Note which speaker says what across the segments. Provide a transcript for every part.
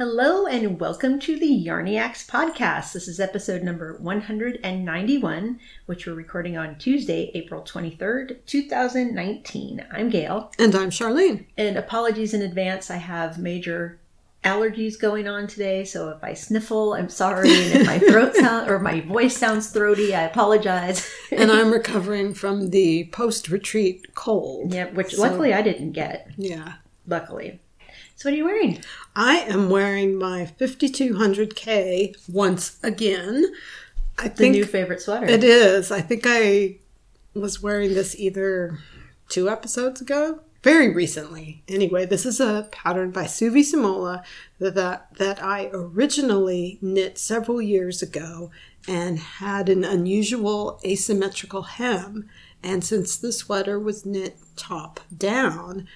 Speaker 1: Hello and welcome to the Yarniacs podcast. This is episode number 191, which we're recording on Tuesday, April 23rd, 2019. I'm Gail.
Speaker 2: And I'm Charlene.
Speaker 1: And apologies in advance, I have major allergies going on today, so if I sniffle, I'm sorry. And if my throat sound or my voice sounds throaty, I apologize.
Speaker 2: and I'm recovering from the post retreat cold.
Speaker 1: Yeah, which so, luckily I didn't get.
Speaker 2: Yeah.
Speaker 1: Luckily. So what are you wearing?
Speaker 2: I am wearing my 5200K once again.
Speaker 1: I the think new favorite sweater.
Speaker 2: It is. I think I was wearing this either two episodes ago, very recently. Anyway, this is a pattern by Suvi Simola that, that, that I originally knit several years ago and had an unusual asymmetrical hem. And since the sweater was knit top down,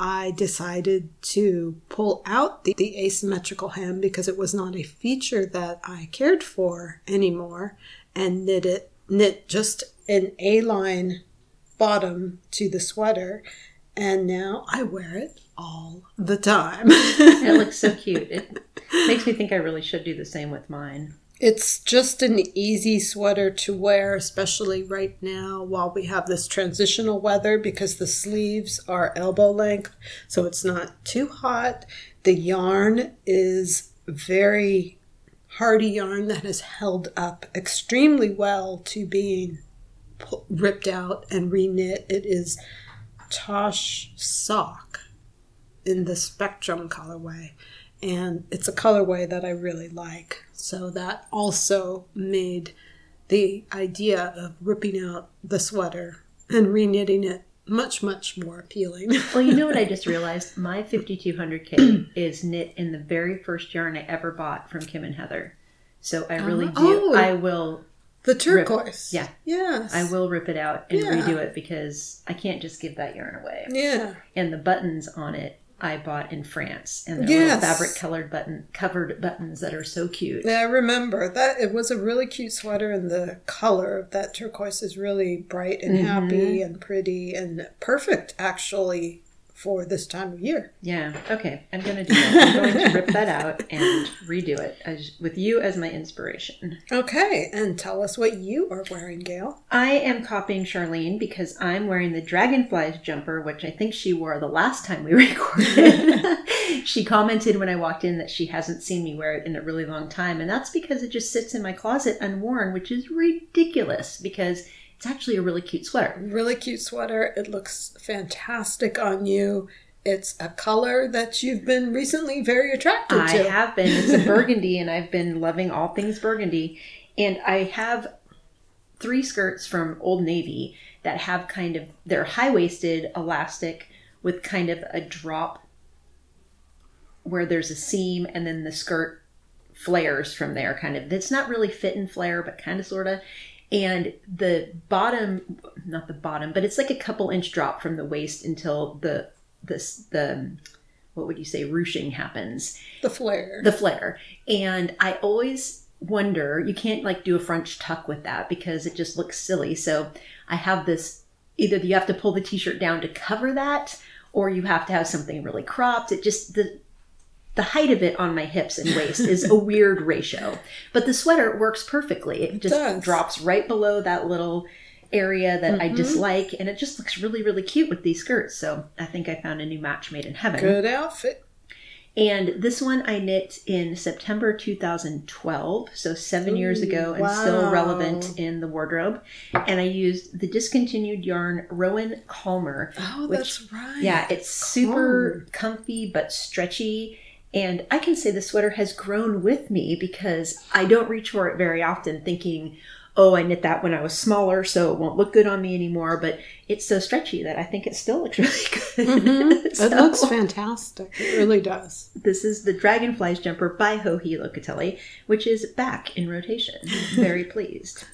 Speaker 2: I decided to pull out the, the, asymmetrical hem because it was not a feature that I cared for anymore and knit it knit just an A-line bottom to the sweater and now I wear it all the time.
Speaker 1: it looks so cute. It makes me think I really should do the same with mine.
Speaker 2: It's just an easy sweater to wear, especially right now while we have this transitional weather because the sleeves are elbow length, so it's not too hot. The yarn is very hardy yarn that has held up extremely well to being ripped out and reknit. It is Tosh Sock in the Spectrum colorway, and it's a colorway that I really like. So that also made the idea of ripping out the sweater and reknitting it much, much more appealing.
Speaker 1: well, you know what I just realized? My 5200K is knit in the very first yarn I ever bought from Kim and Heather. So I really uh, do. Oh, I will.
Speaker 2: The turquoise.
Speaker 1: Rip, yeah.
Speaker 2: Yes.
Speaker 1: I will rip it out and yeah. redo it because I can't just give that yarn away.
Speaker 2: Yeah.
Speaker 1: And the buttons on it I bought in France, and they're yes. fabric colored button covered buttons that are so cute.
Speaker 2: Yeah, I remember that. It was a really cute sweater, and the color of that turquoise is really bright and mm-hmm. happy and pretty and perfect, actually, for this time of year.
Speaker 1: Yeah. Okay. I'm going to do that. I'm going to rip that out and redo it as, with you as my inspiration.
Speaker 2: Okay. And tell us what you are wearing, Gail.
Speaker 1: I am copying Charlene because I'm wearing the Dragonflies jumper, which I think she wore the last time we recorded. she commented when I walked in that she hasn't seen me wear it in a really long time. And that's because it just sits in my closet unworn, which is ridiculous because it's actually a really cute sweater.
Speaker 2: Really cute sweater. It looks fantastic on you. It's a color that you've been recently very attracted
Speaker 1: I to. I have been. It's a burgundy, and I've been loving all things burgundy. And I have three skirts from Old Navy that have kind of, they're high waisted, elastic, with kind of a drop where there's a seam, and then the skirt flares from there kind of it's not really fit and flare but kind of sort of and the bottom not the bottom but it's like a couple inch drop from the waist until the this the um, what would you say ruching happens.
Speaker 2: The flare.
Speaker 1: The flare. And i always wonder you can't like do a french tuck with that because it just looks silly. So i have this either you have to pull the t-shirt down to cover that or you have to have something really cropped. It just the the height of it on my hips and waist is a weird ratio. But the sweater works perfectly. It just it drops right below that little area that mm-hmm. I dislike, and it just looks really, really cute with these skirts. So I think I found a new match made in heaven.
Speaker 2: Good outfit.
Speaker 1: And this one I knit in September 2012, so seven Ooh, years ago, and wow. still relevant in the wardrobe. And I used the discontinued yarn Rowan Calmer.
Speaker 2: Oh, which, that's right.
Speaker 1: Yeah, it's super comfy but stretchy and I can say the sweater has grown with me because I don't reach for it very often thinking, oh, I knit that when I was smaller, so it won't look good on me anymore. But it's so stretchy that I think it still looks really good.
Speaker 2: Mm-hmm. so, it looks fantastic. It really does.
Speaker 1: This is the Dragonflies jumper by Joji Locatelli, which is back in rotation. Very pleased.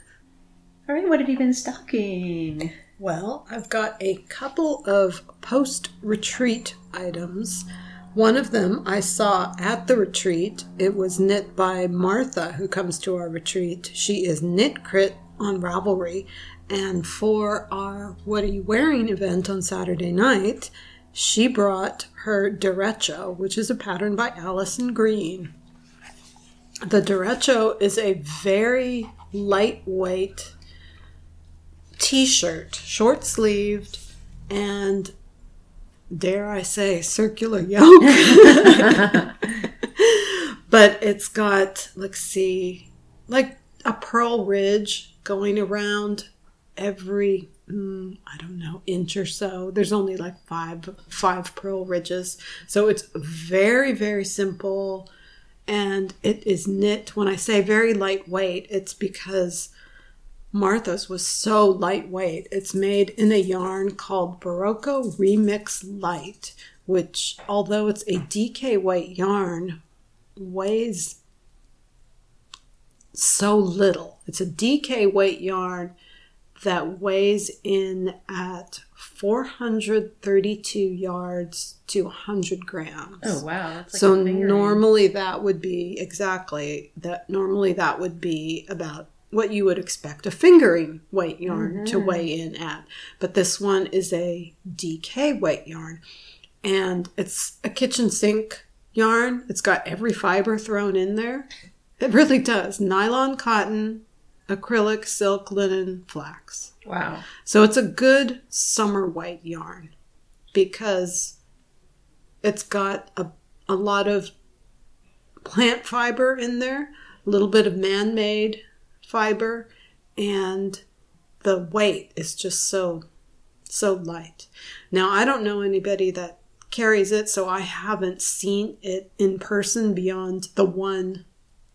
Speaker 1: All right, what have you been stocking?
Speaker 2: Well, I've got a couple of post retreat items one of them I saw at the retreat. It was knit by Martha, who comes to our retreat. She is Knit Crit on Ravelry. And for our What Are You Wearing event on Saturday night, she brought her derecho, which is a pattern by Allison Green. The derecho is a very lightweight t-shirt, short sleeved, and dare I say, circular yoke. but it's got, let's see, like a purl ridge going around every mm, I don't know inch or so. There's only like five five purl ridges, so it's very very simple, and it is knit. When I say very lightweight, it's because Martha's was so lightweight. It's made in a yarn called Berroco Remix Light, which although it's a DK weight yarn, weighs so little. It's a DK weight yarn that weighs in at 432 yards to 100 grams.
Speaker 1: Oh wow! Like
Speaker 2: so normally that would be exactly that. Normally that would be about what you would expect a fingering weight yarn mm-hmm. to weigh in at. But this one is a DK weight yarn, and it's a kitchen sink yarn. It's got every fiber thrown in there. It really does. Nylon, cotton, acrylic, silk, linen, flax.
Speaker 1: Wow.
Speaker 2: So it's a good summer white yarn because it's got a, a lot of plant fiber in there, a little bit of man made fiber, and the weight is just so, so light. Now, I don't know anybody that carries it, so I haven't seen it in person beyond the one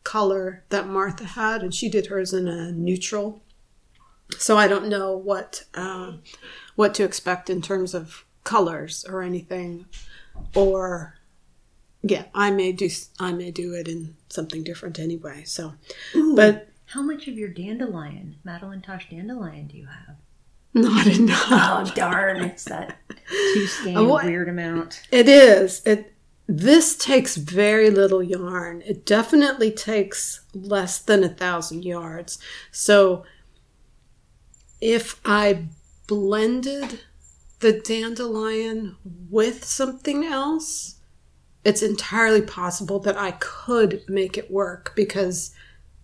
Speaker 2: color that Martha had, and she did hers in a neutral. So I don't know what uh, what to expect in terms of colors or anything, or yeah, I may do I may do it in something different anyway. So,
Speaker 1: Ooh,
Speaker 2: but
Speaker 1: how much of your dandelion, Madeline Tosh dandelion, do you have?
Speaker 2: Not enough.
Speaker 1: Oh darn! It's that two skein oh, weird amount.
Speaker 2: It is. It this takes very little yarn. It definitely takes less than a thousand yards. So if I blended the dandelion with something else, it's entirely possible that I could make it work because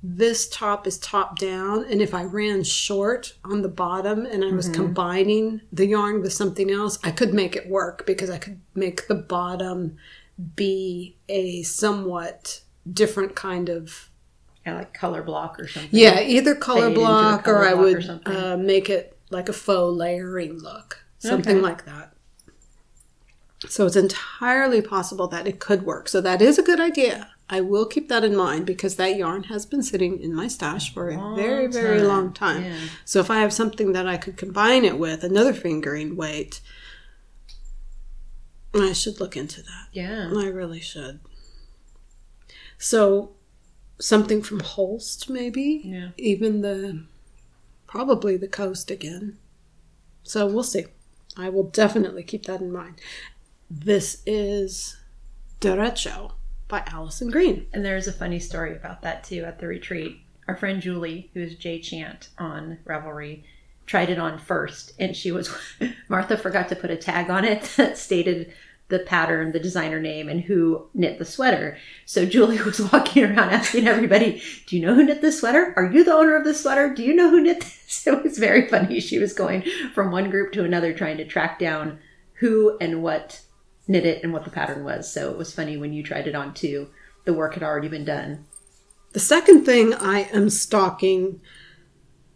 Speaker 2: this top is top down and if i ran short on the bottom and i was mm-hmm. combining the yarn with something else i could make it work because i could make the bottom be a somewhat different kind of
Speaker 1: yeah, like color block or something.
Speaker 2: Yeah, either color block color or I would or uh, make it like a faux layering look, something okay. like that. So it's entirely possible that it could work. So that is a good idea. I will keep that in mind because that yarn has been sitting in my stash for a long very, very time. long time. Yeah. So if I have something that I could combine it with, another fingering weight, I should look into that.
Speaker 1: Yeah.
Speaker 2: I really should. So something from Holst maybe?
Speaker 1: Yeah.
Speaker 2: Even the probably the coast again. So we'll see. I will definitely keep that in mind. This is Derecho by Allison Green.
Speaker 1: And there's a funny story about that too at the retreat. Our friend Julie, who is Jay Chant on Ravelry, tried it on first and she was Martha forgot to put a tag on it that stated the pattern, the designer name, and who knit the sweater. So Julie was walking around asking everybody, Do you know who knit this sweater? Are you the owner of this sweater? Do you know who knit this? It was very funny. She was going from one group to another trying to track down who and what knit it and what the pattern was. So it was funny when you tried it on too. The work had already been done.
Speaker 2: The second thing I am stocking,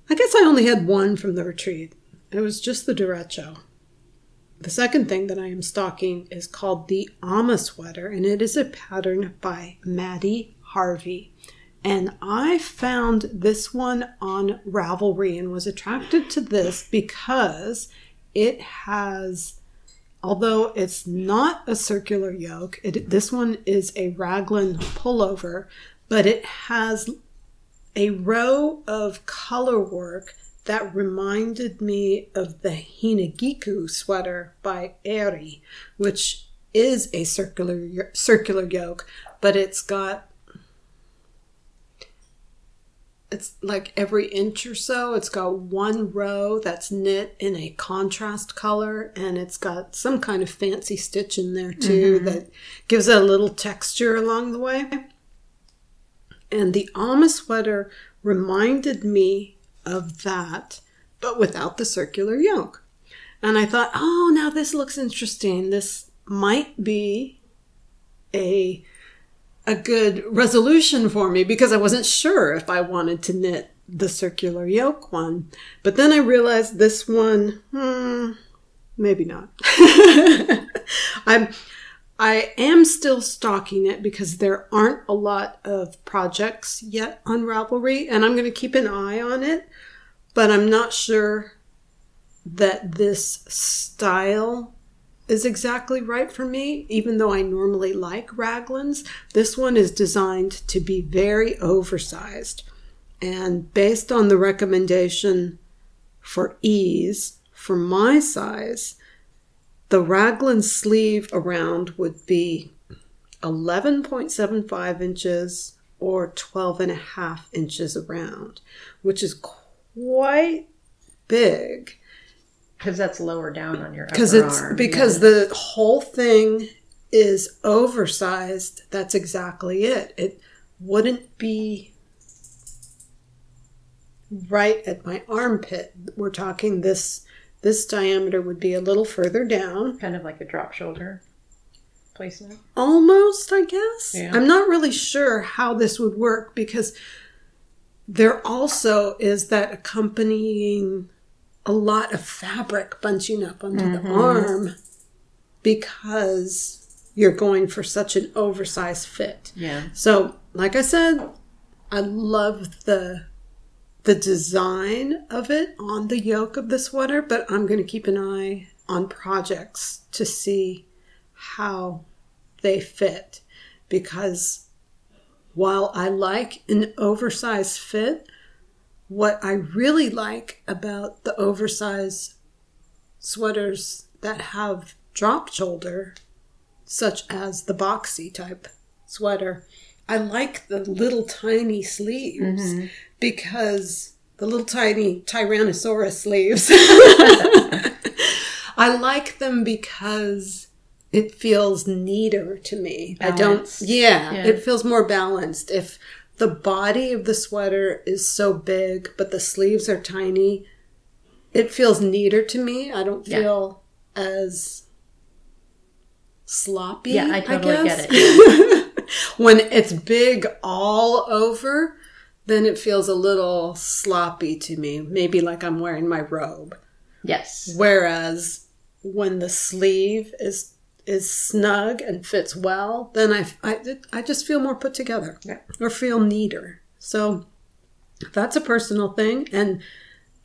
Speaker 2: I guess I only had one from the retreat. It was just the derecho. The second thing that I am stocking is called the Alma sweater, and it is a pattern by Maddie Harvey. And I found this one on Ravelry and was attracted to this because it has, although it's not a circular yoke, it, this one is a raglan pullover, but it has a row of color work that reminded me of the Hinagiku sweater by Eri, which is a circular circular yoke, but it's got it's like every inch or so, it's got one row that's knit in a contrast color, and it's got some kind of fancy stitch in there too mm-hmm. that gives it a little texture along the way. And the Alma sweater reminded me of that, but without the circular yoke. And I thought, oh, now this looks interesting. This might be a a good resolution for me because I wasn't sure if I wanted to knit the circular yoke one. But then I realized this one, hmm, maybe not. I'm I am still stocking it because there aren't a lot of projects yet on Ravelry, and I'm going to keep an eye on it. But I'm not sure that this style is exactly right for me, even though I normally like raglans. This one is designed to be very oversized. And based on the recommendation for ease for my size, the raglan sleeve around would be 11.75 inches or 12 and a half inches around, which is quite big
Speaker 1: Because that's lower down on your
Speaker 2: because it's
Speaker 1: arm,
Speaker 2: because
Speaker 1: yeah.
Speaker 2: the whole thing is oversized that's exactly it it wouldn't be right at my armpit we're talking this this diameter would be a little further down
Speaker 1: kind of like a drop shoulder placement.
Speaker 2: almost i guess
Speaker 1: Yeah.
Speaker 2: i'm not really sure how this would work because there also is that accompanying a lot of fabric bunching up onto the mm-hmm. arm because you're going for such an oversized fit
Speaker 1: Yeah.
Speaker 2: so like i said i love the the design of it on the yoke of the sweater but i'm going to keep an eye on projects to see how they fit because while I like an oversized fit, what I really like about the oversized sweaters that have drop shoulder, such as the boxy type sweater, I like the little tiny sleeves mm-hmm. because the little tiny Tyrannosaurus sleeves. I like them because it feels neater to me. I don't, yeah,
Speaker 1: Yeah.
Speaker 2: it feels more balanced. If the body of the sweater is so big, but the sleeves are tiny, it feels neater to me. I don't
Speaker 1: Yeah.
Speaker 2: feel as sloppy.
Speaker 1: Yeah, I totally
Speaker 2: guess.
Speaker 1: get it.
Speaker 2: when it's big all over, then it feels a little sloppy to me. Maybe like I'm wearing my robe.
Speaker 1: Yes.
Speaker 2: Whereas when the sleeve is is snug and fits well, then I, I, I just feel more put together
Speaker 1: Yeah.
Speaker 2: or feel neater. So that's a personal thing. And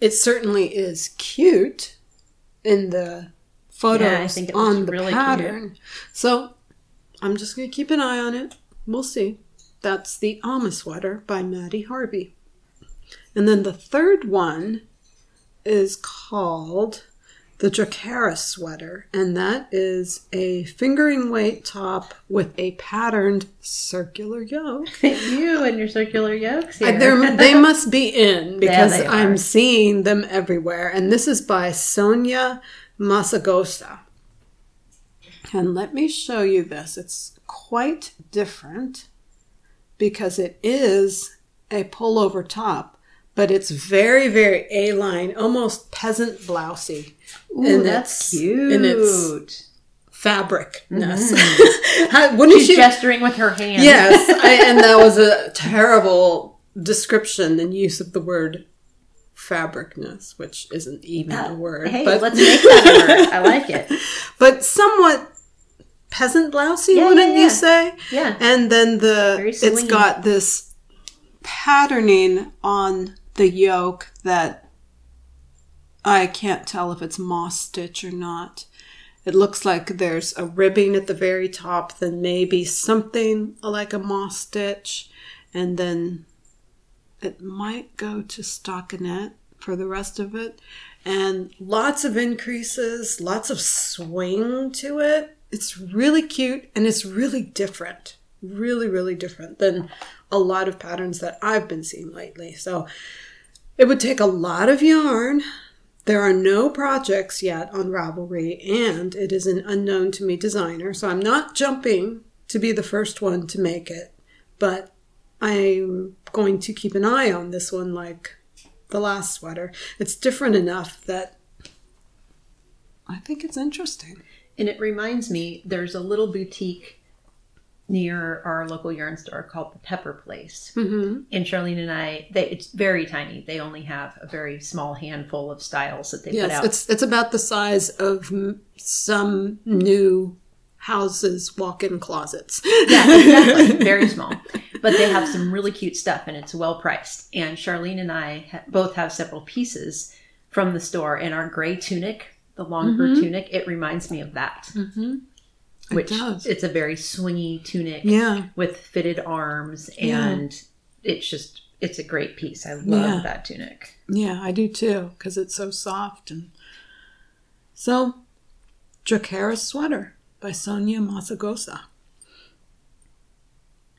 Speaker 2: it certainly is cute in the photos
Speaker 1: Yeah, I think it
Speaker 2: on the
Speaker 1: really cute.
Speaker 2: pattern. So I'm just going to keep an eye on it. We'll see. That's the Alma sweater by Maddie Harvey. And then the third one is called the Dracaris sweater, and that is a fingering weight top with a patterned circular yoke.
Speaker 1: you and your circular yokes
Speaker 2: they're- must be in because
Speaker 1: they are.
Speaker 2: I'm seeing them everywhere. And this is by Sonia Masagosa. And let me show you this. It's quite different because it is a pullover top, but it's very, very A-line, almost peasant blousey.
Speaker 1: Ooh,
Speaker 2: in
Speaker 1: that's cute.
Speaker 2: in its fabricness. Mm-hmm. How- Wouldn't
Speaker 1: She's
Speaker 2: you?
Speaker 1: gesturing with her hand.
Speaker 2: Yes, I, and that was a terrible description and use of the word fabricness, which isn't even a uh, word,
Speaker 1: Hey,
Speaker 2: but
Speaker 1: let's make that a word. I like it.
Speaker 2: but somewhat peasant blousey,
Speaker 1: Yeah,
Speaker 2: wouldn't
Speaker 1: yeah,
Speaker 2: you say?
Speaker 1: Yeah.
Speaker 2: And then the it's got this patterning on the yoke that I can't tell if it's moss stitch or not. It looks like there's a ribbing at the very top, then maybe something like a moss stitch, and then it might go to stockinette for the rest of it. And lots of increases, lots of swing to it. It's really cute and it's really different. Really, really different than a lot of patterns that I've been seeing lately. So it would take a lot of yarn. There are no projects yet on Ravelry, and it is an unknown to me designer. So I'm not jumping to be the first one to make it, but I'm going to keep an eye on this one like the last sweater. It's different enough that I think it's interesting.
Speaker 1: And it reminds me, there's a little boutique near our local yarn store called the Pepper Place. Mm-hmm. And Charlene and I, they, it's very tiny. They only have a very small handful of styles that they
Speaker 2: yes,
Speaker 1: put out.
Speaker 2: it's it's about the size of some new houses walk-in closets.
Speaker 1: yeah, exactly. very small. But they have some really cute stuff and it's well priced. And Charlene and I ha- both have several pieces from the store. And our gray tunic, the longer tunic, it reminds me of that. Mm-hmm. Which
Speaker 2: does.
Speaker 1: it's a very swingy tunic
Speaker 2: Yeah.
Speaker 1: with fitted arms
Speaker 2: Yeah.
Speaker 1: and it's just it's a great piece. I love
Speaker 2: Yeah.
Speaker 1: that tunic.
Speaker 2: Yeah, I do too, because it's so soft and so Dracaris sweater by Sonia Masagosa.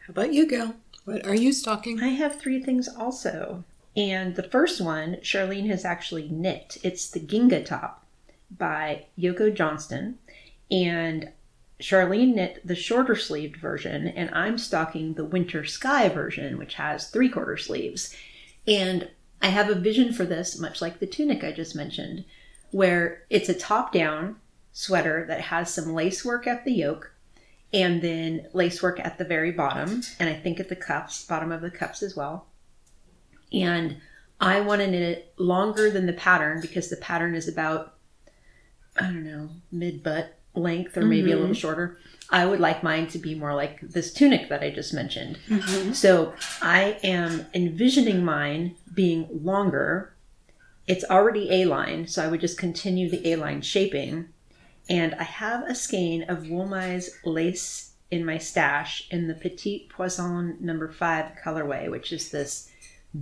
Speaker 2: How about you, Gail? What are you stocking?
Speaker 1: I have three things also. And the first one, Charlene has actually knit. It's the Ginga top by Yoko Johnston. And Charlene knit the shorter sleeved version, and I'm stocking the Winter Sky version, which has three quarter sleeves. And I have a vision for this, much like the tunic I just mentioned, where it's a top down sweater that has some lace work at the yoke and then lace work at the very bottom, and I think at the cuffs, bottom of the cuffs as well. And I want to knit it longer than the pattern because the pattern is about, I don't know, mid butt length or maybe a little mm-hmm. shorter. I would like mine to be more like this tunic that I just mentioned. Mm-hmm. So I am envisioning mine being longer. It's already A line, so I would just continue the A line shaping. And I have a skein of Woolmy's lace in my stash in the Petite Poisson number five colorway, which is this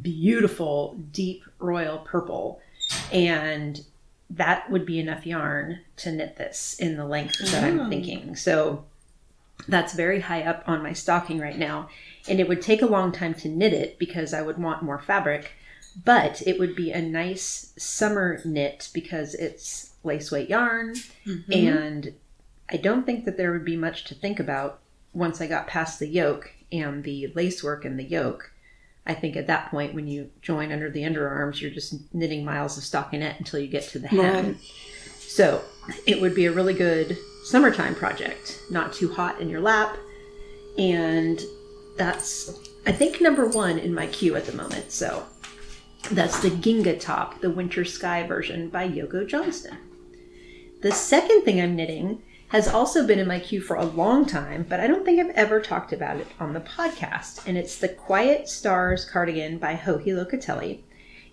Speaker 1: beautiful deep royal purple. And that would be enough yarn to knit this in the length that I'm mm-hmm. thinking. So that's very high up on my stocking right now. And it would take a long time to knit it because I would want more fabric, but it would be a nice summer knit because it's lace weight yarn. Mm-hmm. And I don't think that there would be much to think about once I got past the yoke and the lace work and the yoke. I think at that point, when you join under the underarms, you're just knitting miles of stockinette until you get to the hem.
Speaker 2: Right.
Speaker 1: So it would be a really good summertime project, not too hot in your lap. And that's, I think, number one in my queue at the moment. So that's the Ginga Top, the Winter Sky version by Yoko Johnston. The second thing I'm knitting has also been in my queue for a long time, but I don't think I've ever talked about it on the podcast. And it's the Quiet Stars cardigan by Joji Locatelli.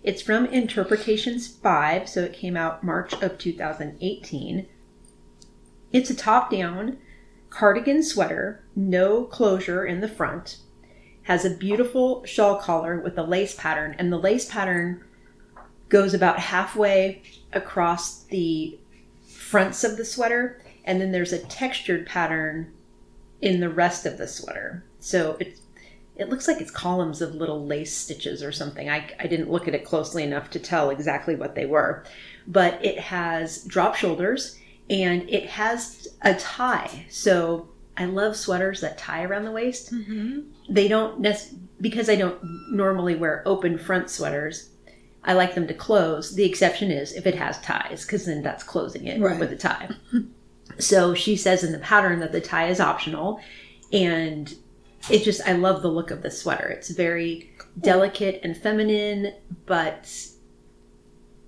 Speaker 1: It's from Interpretations 5, so it came out March of 2018. It's a top down cardigan sweater, no closure in the front, has a beautiful shawl collar with a lace pattern, and the lace pattern goes about halfway across the fronts of the sweater, and then there's a textured pattern in the rest of the sweater. So it's it looks like it's columns of little lace stitches or something. I, I didn't look at it closely enough to tell exactly what they were. But it has drop shoulders and it has a tie. So I love sweaters that tie around the waist. Mm-hmm. They don't, nec- because I don't normally wear open front sweaters, I like them to close. The exception is if it has ties, because then that's closing it
Speaker 2: Right.
Speaker 1: with a tie. So she says in the pattern that the tie is optional. And it just, I love the look of the sweater. It's very delicate and feminine, but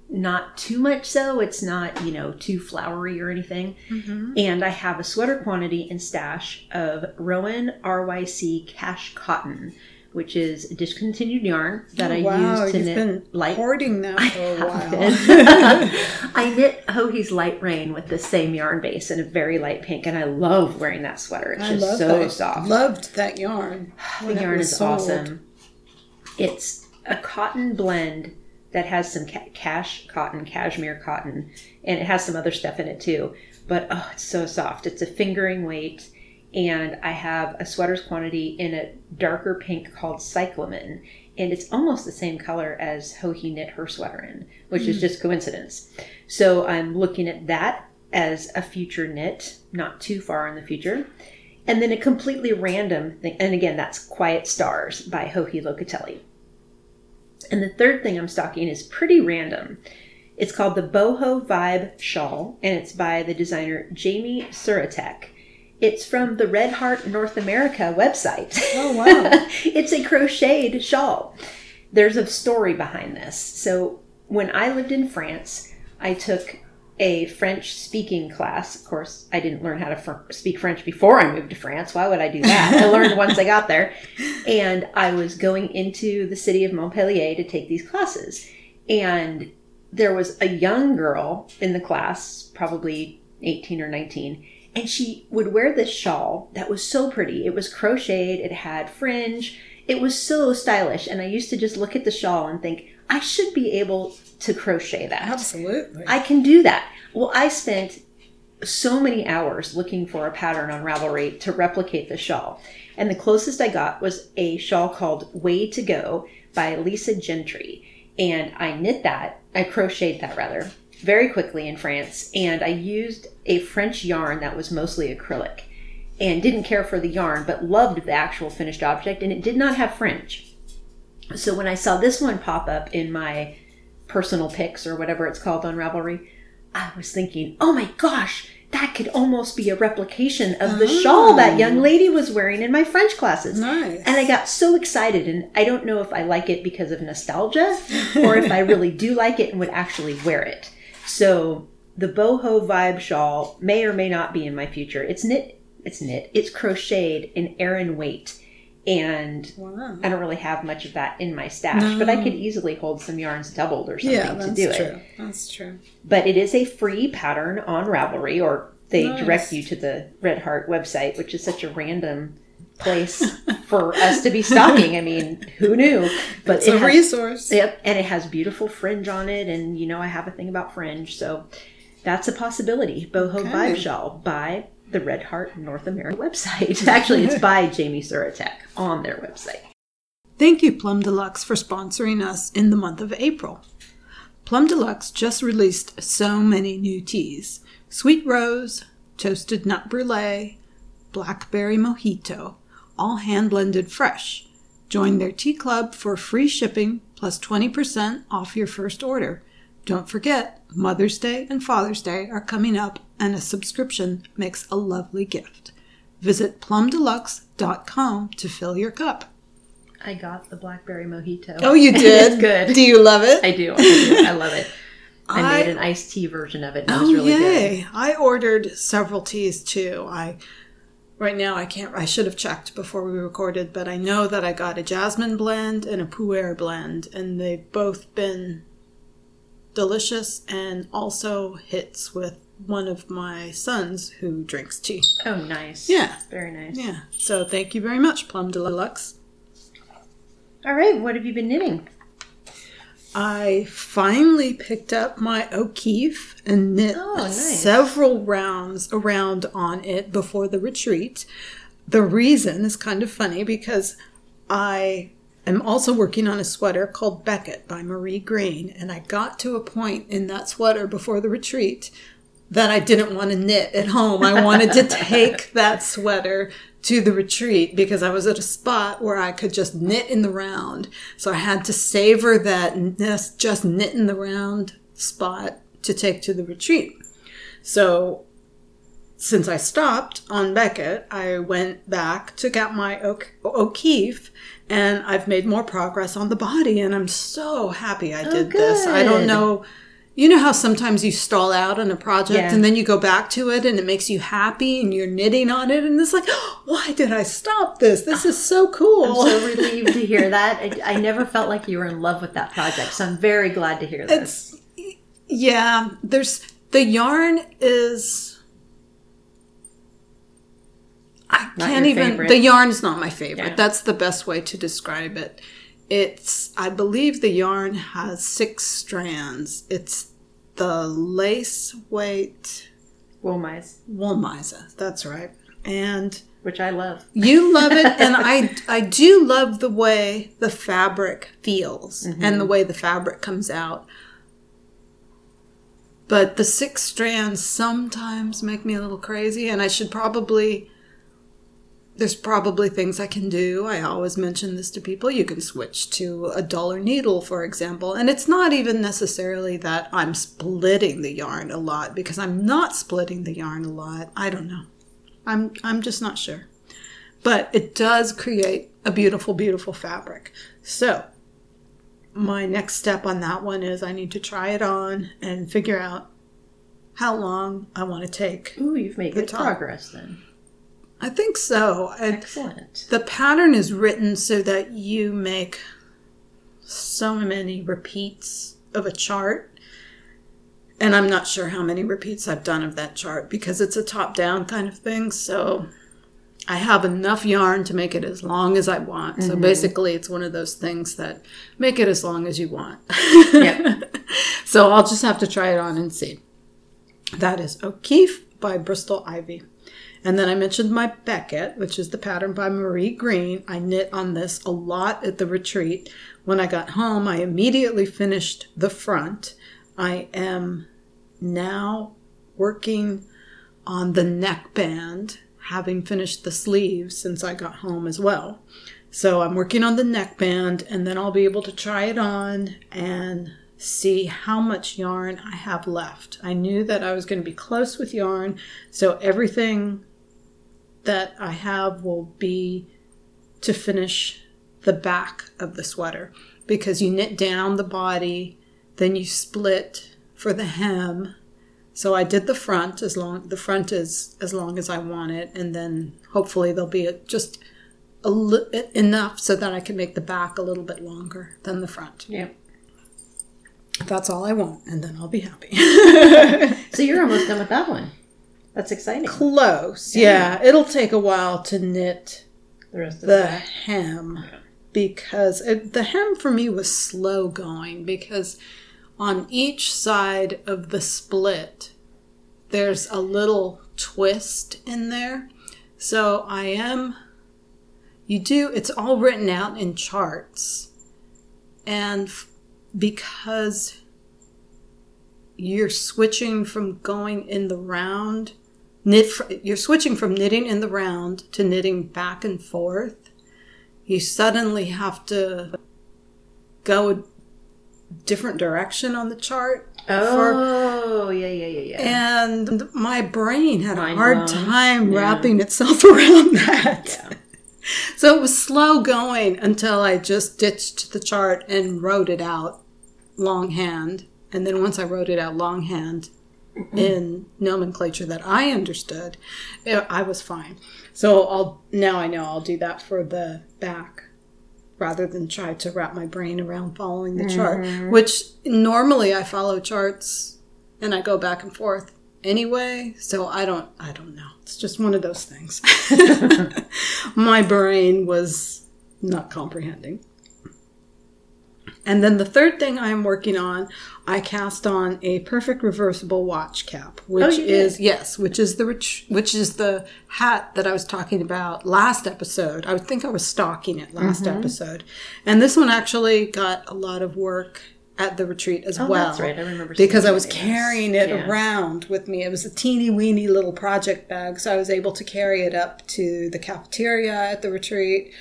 Speaker 1: not too much so. It's not, you know, too flowery or anything. Mm-hmm. And I have a sweater quantity in stash of Rowan RYC Cash Cotton, which is a discontinued yarn that oh, I
Speaker 2: Oh, wow,
Speaker 1: use to
Speaker 2: you've
Speaker 1: knit
Speaker 2: been
Speaker 1: light
Speaker 2: hoarding that for a while.
Speaker 1: I knit Hohi's Light Rain with the same yarn base in a very light pink, and I love wearing that sweater. It's
Speaker 2: I
Speaker 1: just so
Speaker 2: that.
Speaker 1: soft.
Speaker 2: Loved that yarn.
Speaker 1: the yarn is
Speaker 2: sold.
Speaker 1: awesome. It's a cotton blend that has some ca- cash cotton, cashmere cotton, and it has some other stuff in it too. But oh, it's so soft. It's a fingering weight, and I have a sweater's quantity in a darker pink called cyclamen, and it's almost the same color as Joji knit her sweater in, which is hmm. just coincidence. So I'm looking at that as a future knit, not too far in the future. And then a completely random thing, and again, that's Quiet Stars by Joji Locatelli. And the third thing I'm stocking is pretty random. It's called the Boho Vibe Shawl, and it's by the designer Jamie Suratek. It's from the Red Heart North America website.
Speaker 2: Oh, wow.
Speaker 1: it's a crocheted shawl. There's a story behind this. So, when I lived in France, I took a French speaking class. Of course, I didn't learn how to fr- speak French before I moved to France. Why would I do that? I learned once I got there. And I was going into the city of Montpellier to take these classes. And there was a young girl in the class, probably 18 or 19, and she would wear this shawl that was so pretty. It was crocheted, it had fringe, it was so stylish. And I used to just look at the shawl and think, I should be able to crochet that.
Speaker 2: Absolutely.
Speaker 1: I can do that. Well, I spent so many hours looking for a pattern on Ravelry to replicate the shawl. And the closest I got was a shawl called Way to Go by Lisa Gentry. And I knit that, I crocheted that rather, very quickly in France. And I used a French yarn that was mostly acrylic and didn't care for the yarn, but loved the actual finished object. And it did not have fringe. So when I saw this one pop up in my personal picks or whatever it's called on Ravelry, I was thinking, oh my gosh, that could almost be a replication of the shawl that oh. young lady was wearing in my French classes.
Speaker 2: Nice.
Speaker 1: And I got so excited, and I don't know if I like it because of nostalgia or if I really do like it and would actually wear it. So the boho vibe shawl may or may not be in my future. It's knit, it's knit, it's crocheted in Aran weight. And
Speaker 2: Wow.
Speaker 1: I don't really have much of that in my stash, but I could easily hold some yarns doubled or something
Speaker 2: Yeah,
Speaker 1: to do it.
Speaker 2: true. That's true.
Speaker 1: But it is a free pattern on Ravelry, or they
Speaker 2: Nice.
Speaker 1: direct you to the Red Heart website, which is such a random place for us to be stocking. I mean, who knew? But
Speaker 2: It's
Speaker 1: it
Speaker 2: a
Speaker 1: has,
Speaker 2: resource.
Speaker 1: Yep, and it has beautiful fringe on it, and you know I have a thing about fringe, so that's a possibility. Boho
Speaker 2: Okay.
Speaker 1: Vibe Shawl by the Red Heart North America website. Actually, it's by Jamie Suratek on their website.
Speaker 2: Thank you, Plum Deluxe, for sponsoring us in the month of April. Plum Deluxe just released so many new teas Sweet Rose, Toasted Nut Brulee, Blackberry Mojito, all hand blended fresh. Join their tea club for free shipping plus 20% off your first order. Don't forget, Mother's Day and Father's Day are coming up, and a subscription makes a lovely gift. Visit plumdeluxe.com to fill your cup.
Speaker 1: I got the blackberry mojito.
Speaker 2: Oh, you did?
Speaker 1: good.
Speaker 2: Do you love it?
Speaker 1: I do. I do. I love it. I,
Speaker 2: I-
Speaker 1: made an iced tea version of it. And it
Speaker 2: oh,
Speaker 1: was really
Speaker 2: yay.
Speaker 1: good.
Speaker 2: I ordered several teas too. I right now I can't I should have checked before we recorded, but I know that I got a jasmine blend and a puer blend and they've both been delicious and also hits with one of my sons who drinks tea.
Speaker 1: Oh, nice.
Speaker 2: Yeah.
Speaker 1: Very nice.
Speaker 2: Yeah. So thank you very much, Plum Deluxe.
Speaker 1: All right. What have you been knitting?
Speaker 2: I finally picked up my O'Keefe and knit
Speaker 1: Oh, nice.
Speaker 2: several rounds around on it before the retreat. The reason is kind of funny because I am also working on a sweater called Beckett by Marie Greene, and I got to a point in that sweater before the retreat that I didn't want to knit at home. I wanted to take that sweater to the retreat because I was at a spot where I could just knit in the round. So I had to savor that just knit in the round spot to take to the retreat. So since I stopped on Beckett, I went back, took out my O'K- O'Keefe, and I've made more progress on the body, and I'm so happy I did oh, this. I don't know. You know how sometimes you stall out on a project
Speaker 1: Yeah.
Speaker 2: and then you go back to it and it makes you happy and you're knitting on it and it's like, why did I stop this? This is so cool.
Speaker 1: I'm so relieved to hear that. I, I never felt like you were in love with that project, so I'm very glad to hear this.
Speaker 2: It's yeah. There's the yarn is. I
Speaker 1: Not
Speaker 2: can't even.
Speaker 1: favorite?
Speaker 2: The yarn is not my favorite.
Speaker 1: Yeah.
Speaker 2: That's the best way to describe it. It's. I believe the yarn has six strands. It's the lace weight Woolmy's. That's right. and
Speaker 1: which I love.
Speaker 2: you love it and i i do love the way the fabric feels mm-hmm. and the way the fabric comes out but the six strands sometimes make me a little crazy and i should probably there's probably things i can do i always mention this to people you can switch to a dollar needle for example and it's not even necessarily that i'm splitting the yarn a lot because i'm not splitting the yarn a lot i don't know i'm i'm just not sure but it does create a beautiful beautiful fabric so my next step on that one is I need to try it on and figure out how long I want to take.
Speaker 1: Ooh, you've made good
Speaker 2: top.
Speaker 1: progress then.
Speaker 2: I think so. I,
Speaker 1: Excellent.
Speaker 2: the pattern is written so that you make so many repeats of a chart. And I'm not sure how many repeats I've done of that chart because it's a top down kind of thing. So I have enough yarn to make it as long as I want. So mm-hmm. basically, it's one of those things that make it as long as you want.
Speaker 1: Yep.
Speaker 2: so I'll just have to try it on and see. That is O'Keefe by Bristol Ivy. And then I mentioned my Beckett, which is the pattern by Marie Greene. I knit on this a lot at the retreat. When I got home, I immediately finished the front. I am now working on the neckband, having finished the sleeves since I got home as well. So I'm working on the neckband and then I'll be able to try it on and see how much yarn I have left. I knew that I was going to be close with yarn, so everything that I have will be to finish the back of the sweater because you knit down the body, then you split for the hem. So I did the front as long the front is as long as I want it, and then hopefully there'll be a, just a li- enough so that I can make the back a little bit longer than the front.
Speaker 1: Yeah.
Speaker 2: That's all I want, and then I'll be happy.
Speaker 1: So you're almost done with that one. That's exciting.
Speaker 2: Close, yeah. It'll take a while to knit
Speaker 1: The rest of
Speaker 2: the
Speaker 1: the
Speaker 2: hem because it, the hem for me was slow going because on each side of the split there's a little twist in there. So I am you do it's all written out in charts. And because you're switching from going in the round knit fr- you're switching from knitting in the round to knitting back and forth you suddenly have to go a different direction on the chart
Speaker 1: Oh, yeah, yeah, yeah, yeah.
Speaker 2: and my brain had a hard time
Speaker 1: Yeah.
Speaker 2: wrapping itself around that
Speaker 1: Yeah.
Speaker 2: so it was slow going until i just ditched the chart and wrote it out longhand and then once i wrote it out longhand in nomenclature that i understood eh, i was fine. So i'll now i know i'll do that for the back rather than try to wrap my brain around following the chart which normally i follow charts and i go back and forth anyway. So i don't i don't know. It's just one of those things. My brain was not comprehending and then the third thing I'm working on, I cast on a perfect reversible watch cap, which
Speaker 1: Oh, you did?
Speaker 2: is yes, which is the ret- which is the hat that I was talking about last episode. I think I was stalking it last
Speaker 1: Mm-hmm.
Speaker 2: episode, and this one actually got a lot of work at the retreat as
Speaker 1: Oh,
Speaker 2: well.
Speaker 1: that's right. I remember
Speaker 2: because I was carrying it
Speaker 1: Yeah.
Speaker 2: around with me. It was a teeny weeny little project bag, so I was able to carry it up to the cafeteria at the retreat,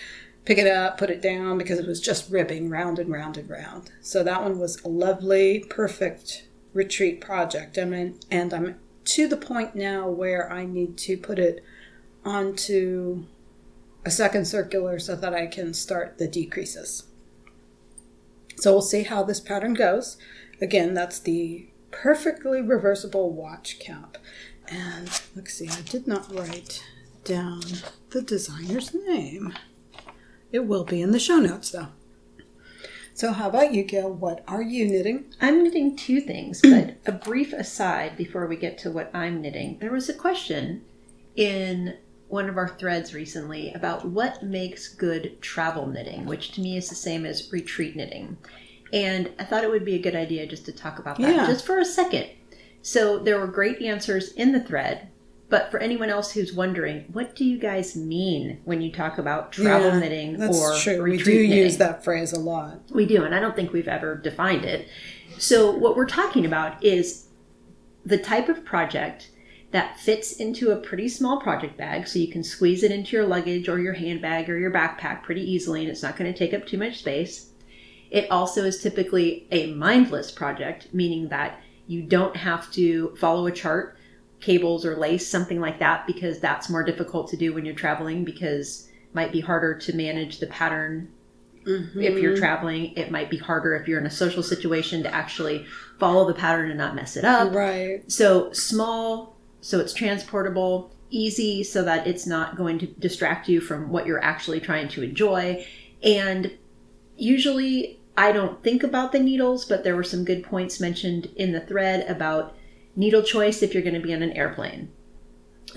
Speaker 2: pick it up, put it down because it was just ribbing round and round and round. So that one was a lovely, perfect retreat project. I mean, and I'm to the point now where I need to put it onto a second circular so that I can start the decreases. So we'll see how this pattern goes. Again, that's the perfectly reversible watch cap. And let's see, I did not write down the designer's name. It will be in the show notes though. So how about you, Gail? What are you knitting?
Speaker 1: I'm knitting two things, but a brief aside before we get to what I'm knitting. There was a question in one of our threads recently about what makes good travel knitting, which to me is the same as retreat knitting. And I thought it would be a good idea just to talk about that
Speaker 2: Yeah.
Speaker 1: just for a second. So there were great answers in the thread, But for anyone else who's wondering, what do you guys mean when you talk about travel
Speaker 2: Yeah,
Speaker 1: knitting
Speaker 2: That's
Speaker 1: or
Speaker 2: true. We do
Speaker 1: knitting?
Speaker 2: use that phrase a lot.
Speaker 1: We do, and I don't think we've ever defined it. So, what we're talking about is the type of project that fits into a pretty small project bag, so you can squeeze it into your luggage or your handbag or your backpack pretty easily, and it's not going to take up too much space. It also is typically a mindless project, meaning that you don't have to follow a chart, cables or lace, something like that, because that's more difficult to do when you're traveling because it might be harder to manage the pattern if you're mm-hmm. traveling. It might be harder if you're in a social situation to actually follow the pattern and not mess it up.
Speaker 2: Right.
Speaker 1: So small, so it's transportable, easy, so that it's not going to distract you from what you're actually trying to enjoy. And usually I don't think about the needles, but there were some good points mentioned in the thread about needle choice if you're going to be on an airplane.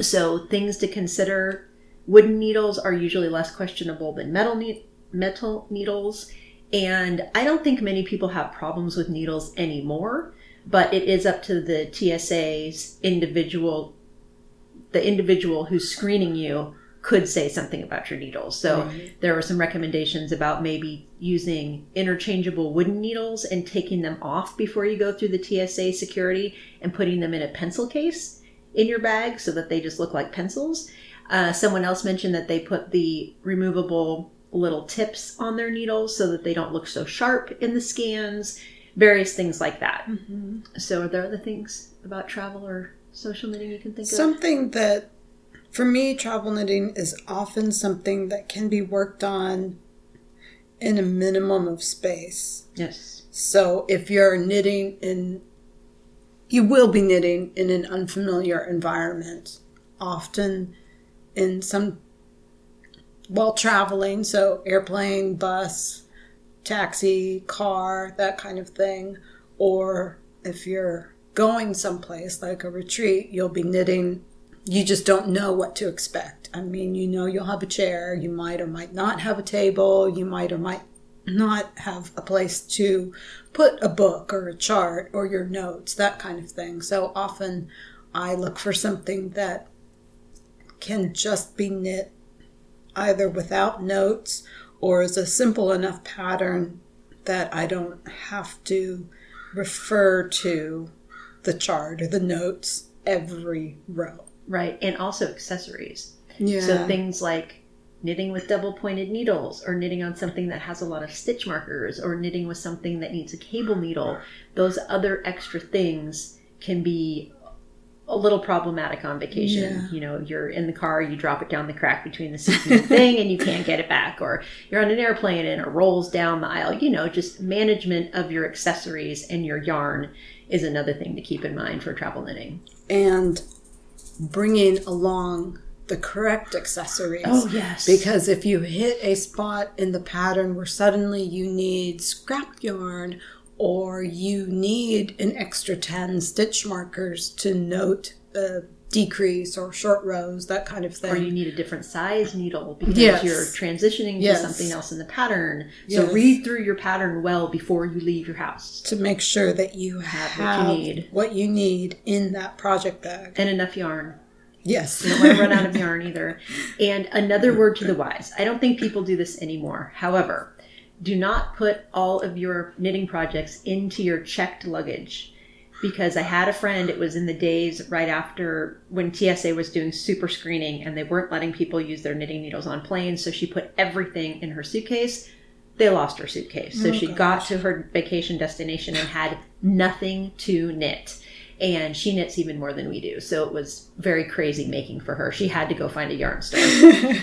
Speaker 1: So things to consider wooden needles are usually less questionable than metal ne- metal needles and I don't think many people have problems with needles anymore, but it is up to the TSA's individual the individual who's screening you could say something about your needles. So there were some recommendations about maybe using interchangeable wooden needles and taking them off before you go through the TSA security and putting them in a pencil case in your bag so that they just look like pencils. Uh, someone else mentioned that they put the removable little tips on their needles so that they don't look so sharp in the scans, various things like that. So, are there other things about travel or social media you can think of?
Speaker 2: Something that, for me, travel knitting is often something that can be worked on in a minimum of space.
Speaker 1: Yes.
Speaker 2: So if you're knitting in, you will be knitting in an unfamiliar environment, often in some, while traveling, so airplane, bus, taxi, car, that kind of thing. Or if you're going someplace like a retreat, you'll be knitting, you just don't know what to expect. I mean, you know, you'll have a chair, you might or might not have a table, you might or might not have a place to put a book or a chart or your notes, that kind of thing. So often I look for something that can just be knit either without notes or is a simple enough pattern that I don't have to refer to the chart or the notes every row.
Speaker 1: Right. And also accessories.
Speaker 2: Yeah.
Speaker 1: So things like knitting with double pointed needles or knitting on something that has a lot of stitch markers or knitting with something that needs a cable needle. Those other extra things can be a little problematic on vacation.
Speaker 2: Yeah.
Speaker 1: You know, you're in the car, you drop it down the crack between the seat and the thing, and you can't get it back. Or you're on an airplane and it rolls down the aisle. You know, just management of your accessories and your yarn is another thing to keep in mind for travel knitting.
Speaker 2: and bringing along the correct accessories.
Speaker 1: Oh, yes.
Speaker 2: Because if you hit a spot in the pattern where suddenly you need scrap yarn or you need an extra 10 stitch markers to note the decrease or short rows, that kind of thing.
Speaker 1: or you need a different size needle because
Speaker 2: Yes.
Speaker 1: you're transitioning
Speaker 2: Yes.
Speaker 1: to something else in the pattern. So
Speaker 2: Yes.
Speaker 1: read through your pattern well before you leave your house.
Speaker 2: to make sure that you
Speaker 1: Have
Speaker 2: have,
Speaker 1: what you need.
Speaker 2: what you need in that project bag.
Speaker 1: And enough yarn.
Speaker 2: Yes.
Speaker 1: You don't want to run out of yarn either. And another word to the wise. I don't think people do this anymore. However, do not put all of your knitting projects into your checked luggage. Because I had a friend, it was in the days right after when TSA was doing super screening and they weren't letting people use their knitting needles on planes. So she put everything in her suitcase. They lost her suitcase. So
Speaker 2: Oh,
Speaker 1: she
Speaker 2: gosh.
Speaker 1: got to her vacation destination and had nothing to knit. And she knits even more than we do. So it was very crazy making for her. She had to go find a yarn store.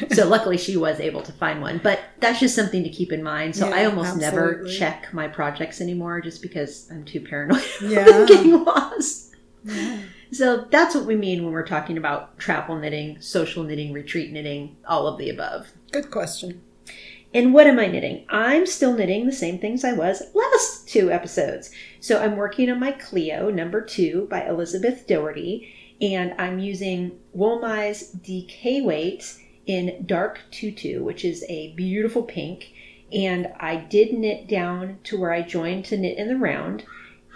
Speaker 1: so luckily she was able to find one. But that's just something to keep in mind. So I
Speaker 2: Yeah,
Speaker 1: almost never check my projects anymore just because I'm too paranoid
Speaker 2: Yeah.
Speaker 1: getting lost. So that's what we mean when we're talking about travel knitting, social knitting, retreat knitting, all of the above.
Speaker 2: Good question.
Speaker 1: And what am I knitting? I'm still knitting the same things I was last two episodes. So I'm working on my Clio number two by Elizabeth Doherty, and I'm using Woolmy's DK weight in dark tutu, which is a beautiful pink. And I did knit down to where I joined to knit in the round.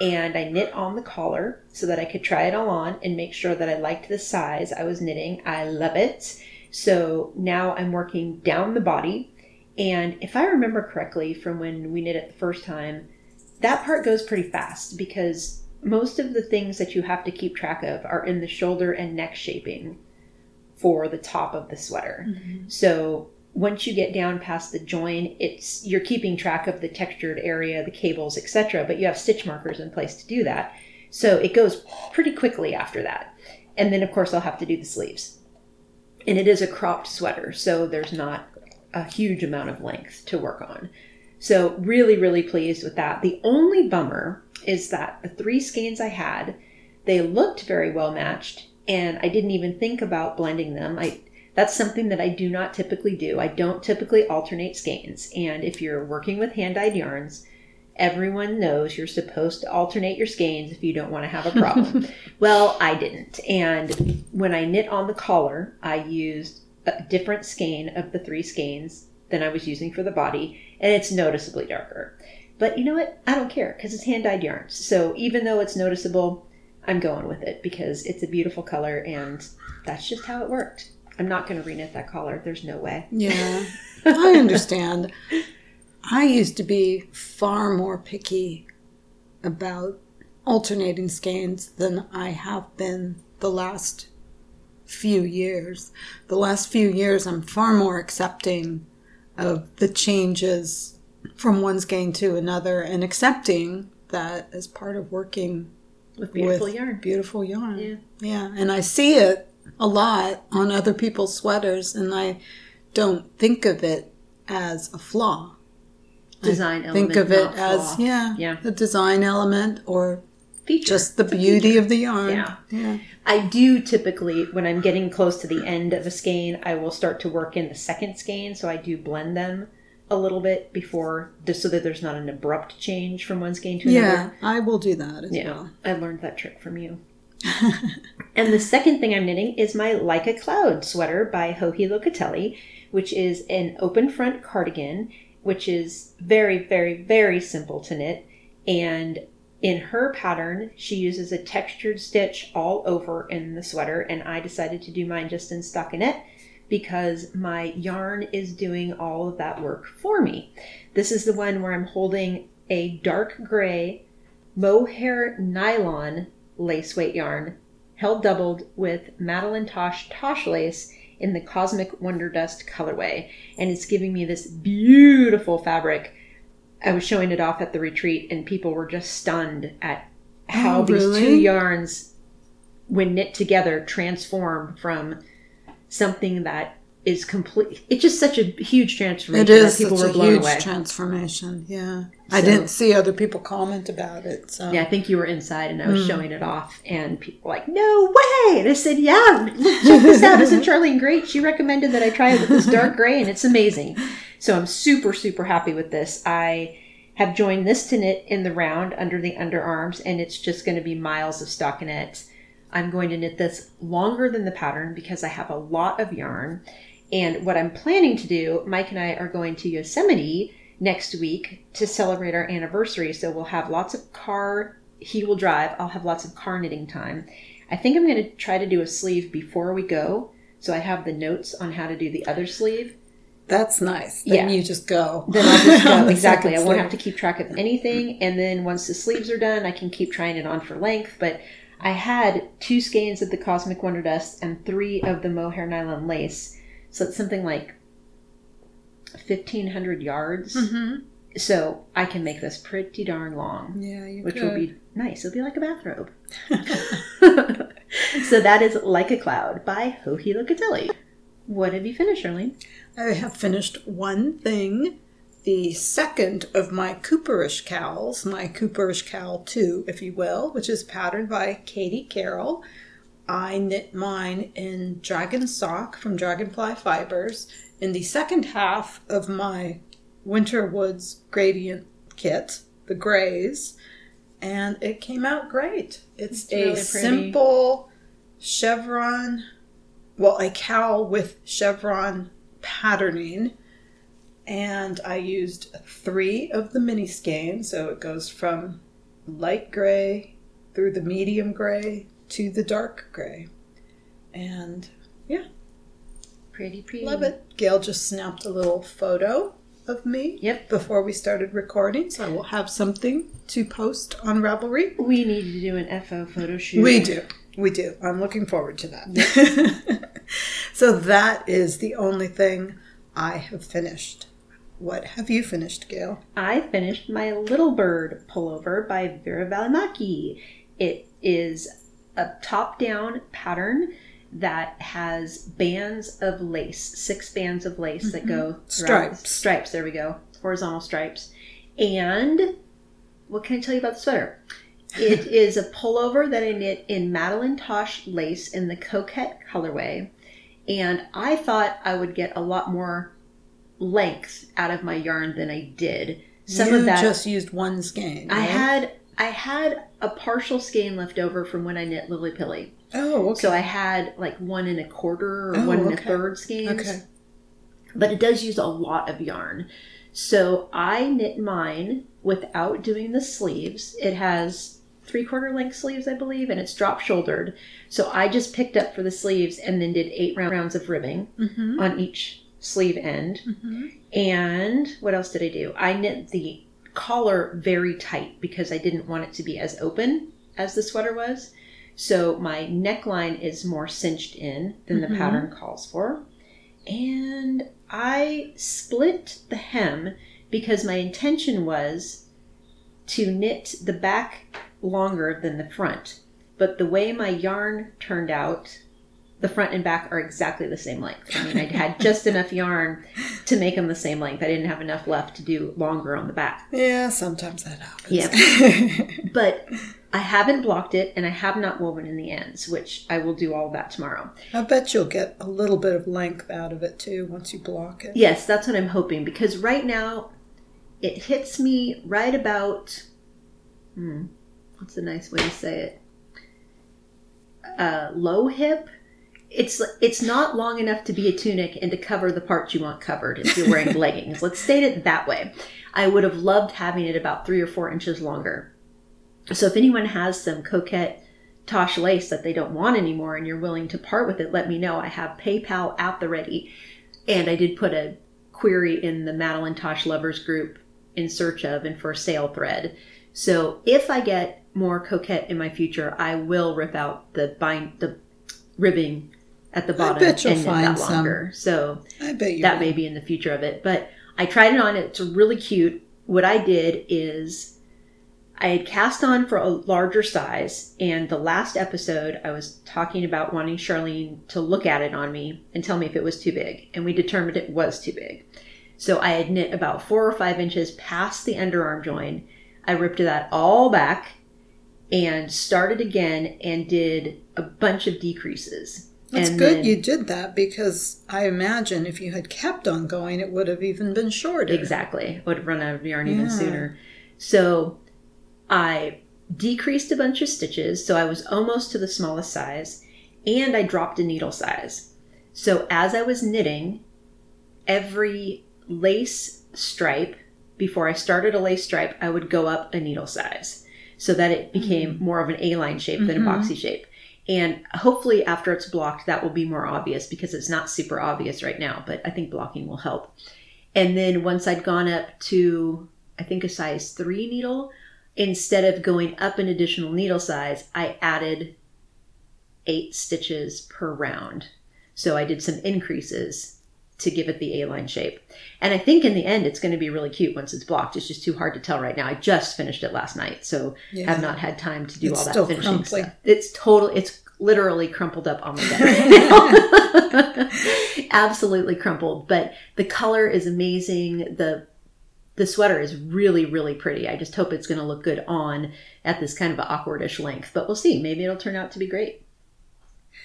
Speaker 1: and I knit on the collar so that I could try it all on and make sure that I liked the size I was knitting. I love it. So now I'm working down the body. And if I remember correctly from when we knit it the first time, that part goes pretty fast because most of the things that you have to keep track of are in the shoulder and neck shaping for the top of the sweater. Mm-hmm. So once you get down past the join, it's you're keeping track of the textured area, the cables, etc. But you have stitch markers in place to do that. So it goes pretty quickly after that. And then of course I'll have to do the sleeves. And it is a cropped sweater, so there's not a huge amount of length to work on. So really, really pleased with that. The only bummer is that the three skeins I had, they looked very well matched, and I didn't even think about blending them. I that's something that I do not typically do. I don't typically alternate skeins. And if you're working with hand dyed yarns, everyone knows you're supposed to alternate your skeins if you don't want to have a problem. well, I didn't. And when I knit on the collar, I used a different skein of the three skeins than I was using for the body, and it's noticeably darker. But you know what? I don't care because it's hand dyed yarns. So even though it's noticeable, I'm going with it because it's a beautiful color and that's just how it worked. I'm not going to reknit that collar. There's no way.
Speaker 2: Yeah, I understand. I used to be far more picky about alternating skeins than I have been the last few years. The last few years, I'm far more accepting of the changes from one skein to another and accepting that as part of working
Speaker 1: with beautiful with yarn.
Speaker 2: Beautiful yarn. Yeah. Yeah. And I see it a lot on other people's sweaters, and I don't think of it as a flaw.
Speaker 1: Design I element. Think of it as
Speaker 2: yeah, yeah, a design element or Feature. just the beauty of the yarn.
Speaker 1: Yeah. yeah. I do typically when I'm getting close to the end of a skein, I will start to work in the second skein, so I do blend them a little bit before just so that there's not an abrupt change from one skein to another.
Speaker 2: Yeah, I will do that as yeah, well.
Speaker 1: I learned that trick from you. and the second thing I'm knitting is my Like a Cloud sweater by Joji Locatelli, which is an open front cardigan, which is very, very, very simple to knit. And in her pattern, she uses a textured stitch all over in the sweater, and I decided to do mine just in stockinette because my yarn is doing all of that work for me. This is the one where I'm holding a dark gray mohair nylon lace weight yarn, held doubled with Madeline Tosh Tosh lace in the Cosmic Wonder Dust colorway. And it's giving me this beautiful fabric. I was showing it off at the retreat, and people were just stunned at how oh, these two yarns, when knit together, transform from something that is complete. It's just such a huge transformation.
Speaker 2: It is people such were blown a huge away. transformation. Yeah, so, I didn't see other people comment about it. So
Speaker 1: yeah, I think you were inside and I was mm. showing it off, and people were like, "No way!" And I said, "Yeah, check this out. Isn't Charlene great? She recommended that I try it with this dark gray, and it's amazing." So I'm super super happy with this. I have joined this to knit in the round under the underarms, and it's just going to be miles of stockinette. I'm going to knit this longer than the pattern because I have a lot of yarn and what I'm planning to do, Mike and I are going to Yosemite next week to celebrate our anniversary. So we'll have lots of car, he will drive, I'll have lots of car knitting time. I think I'm going to try to do a sleeve before we go. So I have the notes on how to do the other sleeve.
Speaker 2: That's nice. Then yeah. you just go.
Speaker 1: Then I'll just go. exactly. I won't have to keep track of anything. And then once the sleeves are done, I can keep trying it on for length. But I had two skeins of the Cosmic Wonder Dust and three of the mohair nylon lace. So it's something like 1,500 yards. Mm-hmm. So I can make this pretty darn long.
Speaker 2: Yeah, you
Speaker 1: Which
Speaker 2: could.
Speaker 1: will be nice. It'll be like a bathrobe. so that is Like a Cloud by Joji Locatelli. What have you finished, Charlene?
Speaker 2: I have finished one thing. The second of my Cooperish cowls, my Cooperish cowl 2, if you will, which is patterned by Katie Carroll. I knit mine in Dragon Sock from Dragonfly Fibers in the second half of my Winter Woods Gradient kit, the grays, and it came out great. It's, it's a really simple chevron, well, a cowl with chevron patterning. And I used three of the mini skeins, so it goes from light gray through the medium gray to the dark gray. And yeah,
Speaker 1: Pretty, pretty.
Speaker 2: love it. Gail just snapped a little photo of me
Speaker 1: Yep.
Speaker 2: before we started recording, so I will have something to post on Ravelry.
Speaker 1: We need to do an FO photo shoot.
Speaker 2: We do. We do. I'm looking forward to that. so that is the only thing I have finished. What have you finished, Gail?
Speaker 1: I finished my Little Bird pullover by Veera Välimäki. It is a top down pattern that has bands of lace, six bands of lace that mm-hmm. go
Speaker 2: Stripes.
Speaker 1: Stripes, there we go. Horizontal stripes. And what can I tell you about the sweater? It is a pullover that I knit in Madeline Tosh lace in the Coquette colorway. And I thought I would get a lot more length out of my yarn than I did. Some
Speaker 2: you
Speaker 1: of that
Speaker 2: just used one skein.
Speaker 1: I had I had a partial skein left over from when I knit Lily Pilly.
Speaker 2: Oh, okay.
Speaker 1: So I had like one and a quarter or
Speaker 2: Oh,
Speaker 1: one and a third skeins.
Speaker 2: Okay.
Speaker 1: But it does use a lot of yarn. So I knit mine without doing the sleeves. It has three quarter length sleeves, I believe, and it's drop shouldered. So I just picked up for the sleeves and then did eight rounds of ribbing
Speaker 2: Mm-hmm.
Speaker 1: on each sleeve end.
Speaker 2: Mm-hmm.
Speaker 1: And what else did I do? I knit the collar very tight because I didn't want it to be as open as the sweater was. So my neckline is more cinched in than the
Speaker 2: Mhm.
Speaker 1: pattern calls for. And I split the hem because my intention was to knit the back longer than the front. But the way my yarn turned out, the front and back are exactly the same length. I mean, I had just enough yarn to make them the same length. I didn't have enough left to do longer on the back.
Speaker 2: Yeah, sometimes that happens.
Speaker 1: Yeah. But I haven't blocked it and I have not woven in the ends, which I will do all that tomorrow.
Speaker 2: I bet you'll get a little bit of length out of it too once you block it.
Speaker 1: Yes, that's what I'm hoping because right now it hits me right about hmm, what's a nice way to say it? Uh, low hip. It's it's not long enough to be a tunic and to cover the parts you want covered if you're wearing leggings. Let's state it that way. I would have loved having it about three or four inches longer. So if anyone has some coquette Tosh lace that they don't want anymore and you're willing to part with it, let me know. I have PayPal at the ready. And I did put a query in the Madeline Tosh lovers group in search of and for sale thread. So if I get more coquette in my future, I will rip out the bind the ribbing at the bottom
Speaker 2: bet you'll
Speaker 1: and
Speaker 2: find
Speaker 1: that
Speaker 2: some.
Speaker 1: longer. So
Speaker 2: I bet you
Speaker 1: that
Speaker 2: will.
Speaker 1: may be in the future of it. But I tried it on. It's really cute. What I did is I had cast on for a larger size, and the last episode I was talking about wanting Charlene to look at it on me and tell me if it was too big, and we determined it was too big. So I had knit about four or five inches past the underarm join. I ripped that all back and started again and did a bunch of decreases.
Speaker 2: That's
Speaker 1: And
Speaker 2: good
Speaker 1: then-
Speaker 2: you did that because I imagine if you had kept on going, it would have even been shorter.
Speaker 1: Exactly. Would have run out of yarn even sooner. So I decreased a bunch of stitches, so I was almost to the smallest size, and I dropped a needle size. So as I was knitting, every lace stripe, before I started a lace stripe, I would go up a needle size so that it became more of an A-line shape than a
Speaker 2: Mhm.
Speaker 1: boxy shape. And hopefully after it's blocked, that will be more obvious because it's not super obvious right now, but I think blocking will help. And then once I'd gone up to, I think a size three needle, instead of going up an additional needle size, I added eight stitches per round. So I did some increases to give it the A-line shape. And I think in the end, it's going to be really cute once it's blocked. It's just too hard to tell right now. I just finished it last night, so
Speaker 2: Yeah.
Speaker 1: have not had time to do
Speaker 2: It's
Speaker 1: all that finishing
Speaker 2: crumply.
Speaker 1: stuff. It's total. It's literally crumpled up on my bed. Absolutely crumpled, but the color is amazing. the The sweater is really, really pretty. I just hope it's going to look good on at this kind of an awkwardish length. But we'll see. Maybe it'll turn out to be great.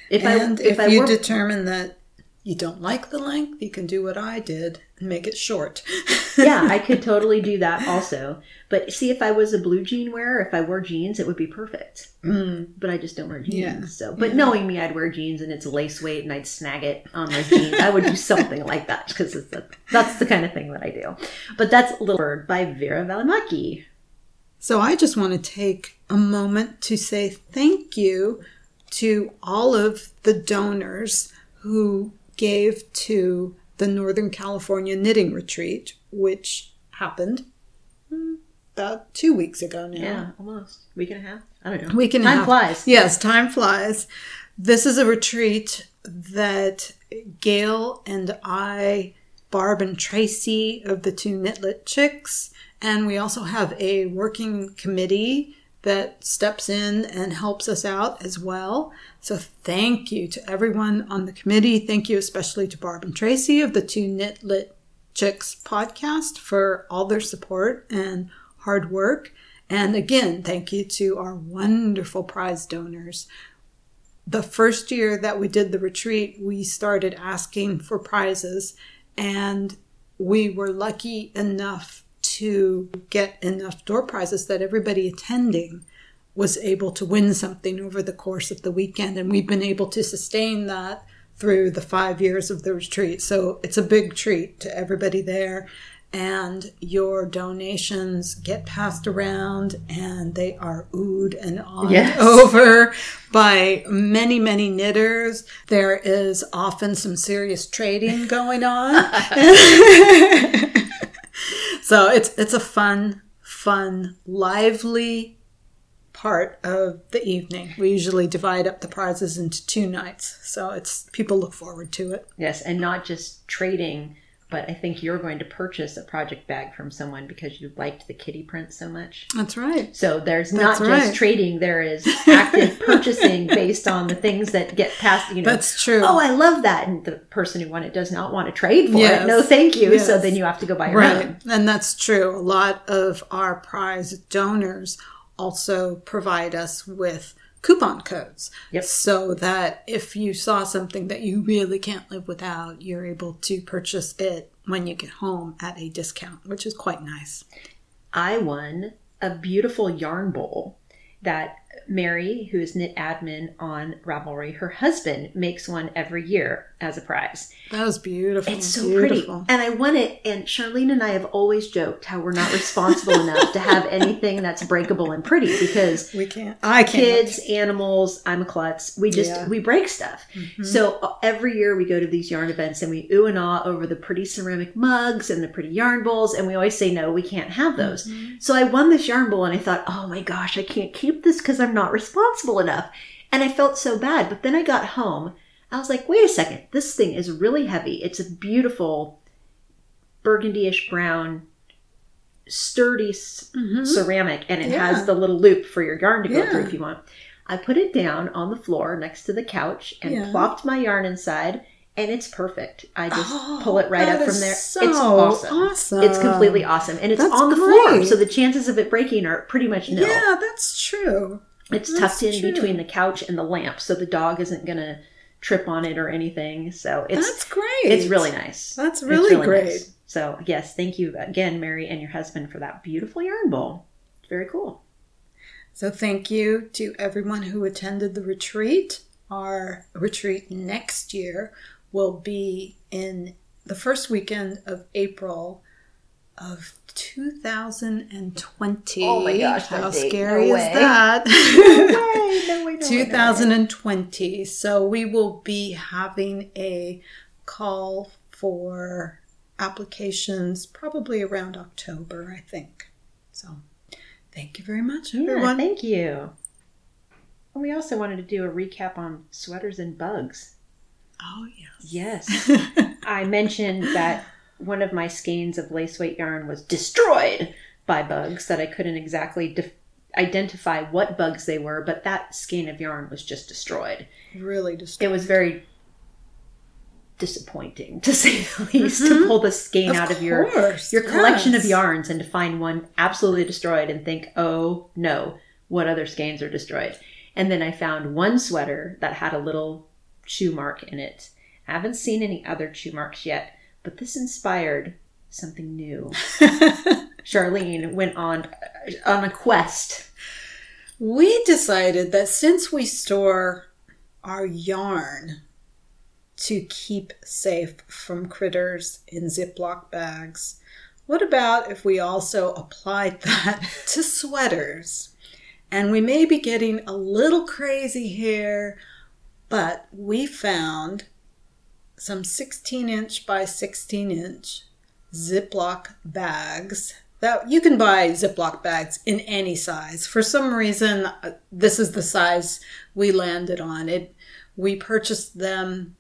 Speaker 1: If
Speaker 2: and
Speaker 1: I
Speaker 2: if,
Speaker 1: if I
Speaker 2: you
Speaker 1: were
Speaker 2: determine that you don't like the length, you can do what I did and make it short.
Speaker 1: yeah, I could totally do that also. But see, if I was a blue jean wearer, if I wore jeans, it would be perfect.
Speaker 2: Mm,
Speaker 1: But I just don't wear jeans.
Speaker 2: Yeah.
Speaker 1: So, but
Speaker 2: Yeah.
Speaker 1: knowing me, I'd wear jeans and it's lace weight and I'd snag it on my jeans. I would do something like that because that's the kind of thing that I do. But that's Little Bird by Veera Välimäki.
Speaker 2: So I just want to take a moment to say thank you to all of the donors who gave to the Northern California Knitting Retreat, which happened hmm, about two weeks ago now.
Speaker 1: Yeah, almost. Week and a half? I don't know.
Speaker 2: Week and a
Speaker 1: Time
Speaker 2: half.
Speaker 1: flies.
Speaker 2: Yes, time flies. This is a retreat that Gail and I, Barb and Tracy of the two Knitlit Chicks, and we also have a working committee that steps in and helps us out as well. So thank you to everyone on the committee. Thank you especially to Barb and Tracy of the two Knitlit Chicks podcast for all their support and hard work. And again, thank you to our wonderful prize donors. The first year that we did the retreat, we started asking for prizes, and we were lucky enough to get enough door prizes that everybody attending was able to win something over the course of the weekend. And we've been able to sustain that through the five years of the retreat. So it's a big treat to everybody there. And your donations get passed around and they are oohed and on
Speaker 1: Yes.
Speaker 2: over by many, many knitters. There is often some serious trading going on. so it's it's a fun, fun, lively part of the evening. We usually divide up the prizes into two nights, so it's people look forward to it.
Speaker 1: Yes, and not just trading, but I think you're going to purchase a project bag from someone because you liked the kitty print so much.
Speaker 2: That's right.
Speaker 1: So there's not
Speaker 2: That's
Speaker 1: just trading, there is active purchasing based on the things that get passed, you know.
Speaker 2: That's true.
Speaker 1: Oh, I love that. And the person who won it does not want to trade for
Speaker 2: Yes.
Speaker 1: it. No, thank you. So then you have to go buy your
Speaker 2: Right.
Speaker 1: own.
Speaker 2: And that's true. A lot of our prize donors also provide us with coupon codes.
Speaker 1: Yep.
Speaker 2: So that if you saw something that you really can't live without, you're able to purchase it when you get home at a discount, which is quite nice.
Speaker 1: I won a beautiful yarn bowl that Mary, who is knit admin on Ravelry, her husband makes one every year as a prize.
Speaker 2: That was beautiful.
Speaker 1: It's so
Speaker 2: beautiful.
Speaker 1: pretty. And I won it. And Charlene and I have always joked how we're not responsible enough to have anything that's breakable and pretty because
Speaker 2: We can't. I can't.
Speaker 1: kids, animals, I'm a klutz. We just,
Speaker 2: Yeah. Mm-hmm.
Speaker 1: we break stuff. So uh, every year we go to these yarn events and we ooh and ah over the pretty ceramic mugs and the pretty yarn bowls. And we always say, no, we can't have those.
Speaker 2: Mm-hmm.
Speaker 1: So I won this yarn bowl and I thought, oh my gosh, I can't keep this because I'm not responsible enough. And I felt so bad. But then I got home. I was like, wait a second. This thing is really heavy. It's a beautiful burgundyish brown, sturdy s- ceramic, and it
Speaker 2: Mm-hmm. Yeah.
Speaker 1: has the little loop for your yarn to go
Speaker 2: Yeah.
Speaker 1: through if you want. I put it down on the floor next to the couch and
Speaker 2: Yeah.
Speaker 1: plopped my yarn inside. And it's perfect. I just
Speaker 2: Oh,
Speaker 1: pull it right up from there.
Speaker 2: so
Speaker 1: it's awesome.
Speaker 2: awesome.
Speaker 1: It's completely awesome. And it's
Speaker 2: That's
Speaker 1: on the floor. So the chances of it breaking are pretty much nil.
Speaker 2: Yeah, that's true.
Speaker 1: It's
Speaker 2: That's
Speaker 1: tucked in
Speaker 2: true.
Speaker 1: between the couch and the lamp, so the dog isn't going to trip on it or anything. So it's
Speaker 2: That's great.
Speaker 1: it's really nice.
Speaker 2: That's
Speaker 1: It's
Speaker 2: really, great.
Speaker 1: nice. So yes, thank you again, Mary and your husband, for that beautiful yarn bowl. It's very cool.
Speaker 2: So thank you to everyone who attended the retreat. Our retreat next year will be in the first weekend of April of 2020.
Speaker 1: Oh my gosh,
Speaker 2: How scary
Speaker 1: No
Speaker 2: is
Speaker 1: way.
Speaker 2: that?
Speaker 1: no way, no way, no way.
Speaker 2: 2020. So we will be having a call for applications probably around October, I think. So thank you very much,
Speaker 1: Yeah,
Speaker 2: everyone.
Speaker 1: thank you. And we also wanted to do a recap on sweaters and bugs.
Speaker 2: oh, yes.
Speaker 1: Yes. I mentioned that one of my skeins of lace weight yarn was destroyed by bugs that I couldn't exactly def- identify what bugs they were, but that skein of yarn was just destroyed.
Speaker 2: really
Speaker 1: It was very disappointing to say the mm-hmm. least to pull the skein out of your
Speaker 2: course,
Speaker 1: your collection of yarns and to find one absolutely destroyed and think, "Oh, no, what other skeins are destroyed?" And then I found one sweater that had a little chew mark in it. I haven't seen any other chew marks yet, but this inspired something new. Charlene went on on a quest.
Speaker 2: we decided that since we store our yarn to keep safe from critters in Ziploc bags, what about if we also applied that to sweaters? And we may be getting a little crazy here, but we found some 16 inch by 16 inch Ziploc bags that you can buy Ziploc bags in any size. For some reason, uh, this is the size we landed on. It we purchased them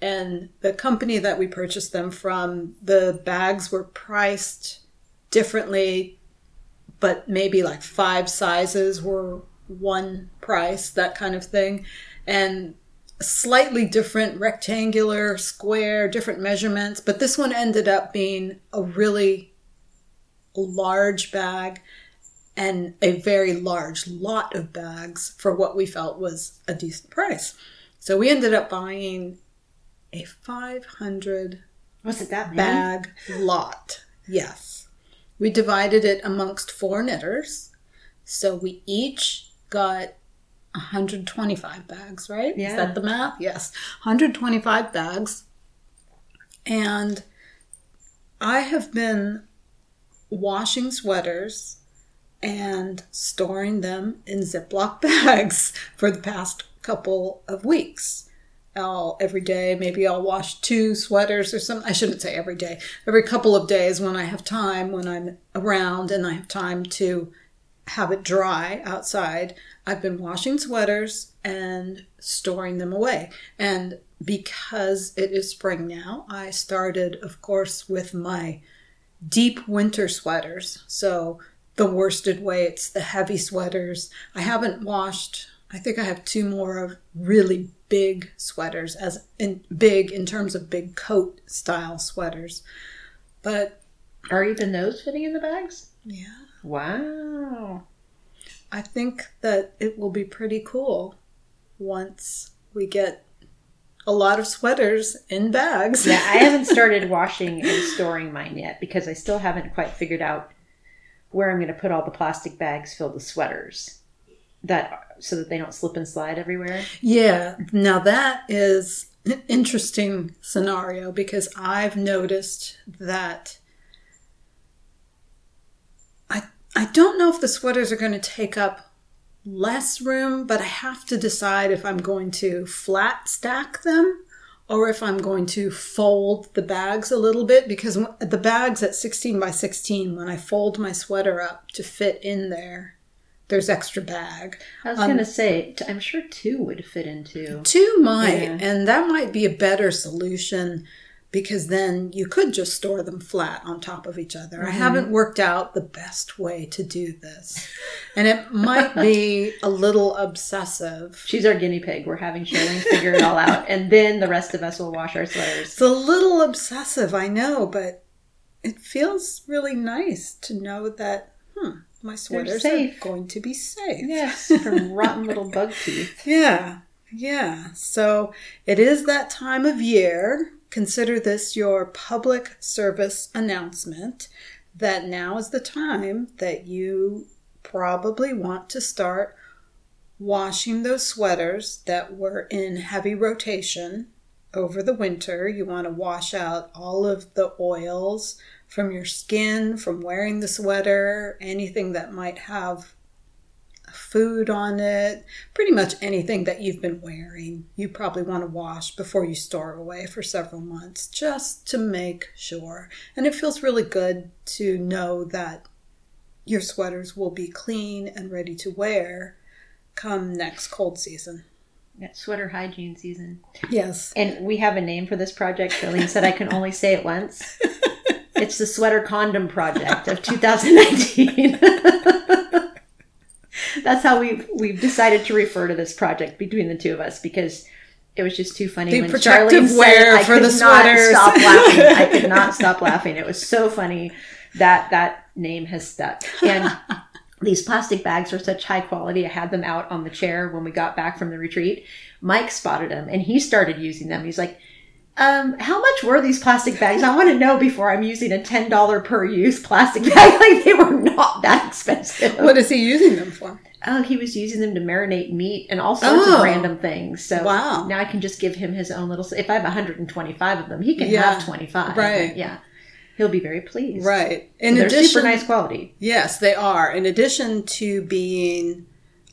Speaker 2: and the company that we purchased them from, the bags were priced differently, but maybe like five sizes were one price, that kind of thing. And slightly different rectangular, square, different measurements, but this one ended up being a really large bag and a very large lot of bags for what we felt was a decent price. So we ended up buying a 500
Speaker 1: Was it that many?
Speaker 2: bag lot. Yes. We divided it amongst four knitters. So we each got 125 bags, right? Is
Speaker 1: Yeah.
Speaker 2: that the math? Yes. 125 bags. And I have been washing sweaters and storing them in Ziploc bags for the past couple of weeks. I'll every day, maybe I'll wash two sweaters or something. I shouldn't say every day. Every couple of days when I have time, when I'm around and I have time to have it dry outside, I've been washing sweaters and storing them away. And because it is spring now, I started, of course, with my deep winter sweaters. So the worsted weights, the heavy sweaters. I haven't washed. I think I have two more of really big sweaters, as in big in terms of big coat style sweaters. But
Speaker 1: Are even those fitting in the bags?
Speaker 2: yeah,
Speaker 1: Wow.
Speaker 2: I think that it will be pretty cool once we get a lot of sweaters in bags.
Speaker 1: Yeah, I haven't started washing and storing mine yet because I still haven't quite figured out where I'm going to put all the plastic bags filled with sweaters that so that they don't slip and slide everywhere.
Speaker 2: Yeah, now that is an interesting scenario because I've noticed that I don't know if the sweaters are going to take up less room, but I have to decide if I'm going to flat stack them or if I'm going to fold the bags a little bit because the bags at 16 by 16 when I fold my sweater up to fit in there there's extra bag.
Speaker 1: I was
Speaker 2: Um,
Speaker 1: going to say, I'm sure two would fit into.
Speaker 2: Two might,
Speaker 1: Yeah.
Speaker 2: and that might be a better solution because then you could just store them flat on top of each other. I haven't worked out the best way to do this, and it might be a little obsessive.
Speaker 1: She's our guinea pig. We're having Charlene figure it all out, and then the rest of us will wash our sweaters.
Speaker 2: It's a little obsessive, I know, but it feels really nice to know that, hmm, my sweaters are going to be safe.
Speaker 1: Yes, from rotten little bug teeth.
Speaker 2: Yeah, yeah. So it is that time of year. Consider this your public service announcement that now is the time that you probably want to start washing those sweaters that were in heavy rotation over the winter. You want to wash out all of the oils from your skin, from wearing the sweater, anything that might have food on it, pretty much anything that you've been wearing. You probably want to wash before you store away for several months just to make sure. And it feels really good to know that your sweaters will be clean and ready to wear come next cold season.
Speaker 1: Sweater hygiene season.
Speaker 2: Yes.
Speaker 1: And we have a name for this project. Charlene said I can only say it once. It's the Sweater Condom Project of 2019. That's how we've we've decided to refer to this project between the two of us because it was just too funny
Speaker 2: The
Speaker 1: when
Speaker 2: protective
Speaker 1: Charlene said I
Speaker 2: for
Speaker 1: could
Speaker 2: the
Speaker 1: not stop laughing. I could not stop laughing. It was so funny that that name has stuck. And these plastic bags are such high quality. I had them out on the chair when we got back from the retreat. Mike spotted them and he started using them. He's like, um, how much were these plastic bags? I want to know before I'm using a ten dollar per use plastic bag. Like they were not that expensive.
Speaker 2: What is he using them for?
Speaker 1: Oh, he was using them to marinate meat and all sorts
Speaker 2: Oh.
Speaker 1: of random things. So
Speaker 2: Wow.
Speaker 1: now I can just give him his own little. If I have 125 of them, he can
Speaker 2: Yeah.
Speaker 1: have 25.
Speaker 2: Right.
Speaker 1: Yeah. he'll be very pleased.
Speaker 2: Right. In
Speaker 1: They're
Speaker 2: addition,
Speaker 1: super nice quality.
Speaker 2: Yes, they are. In addition to being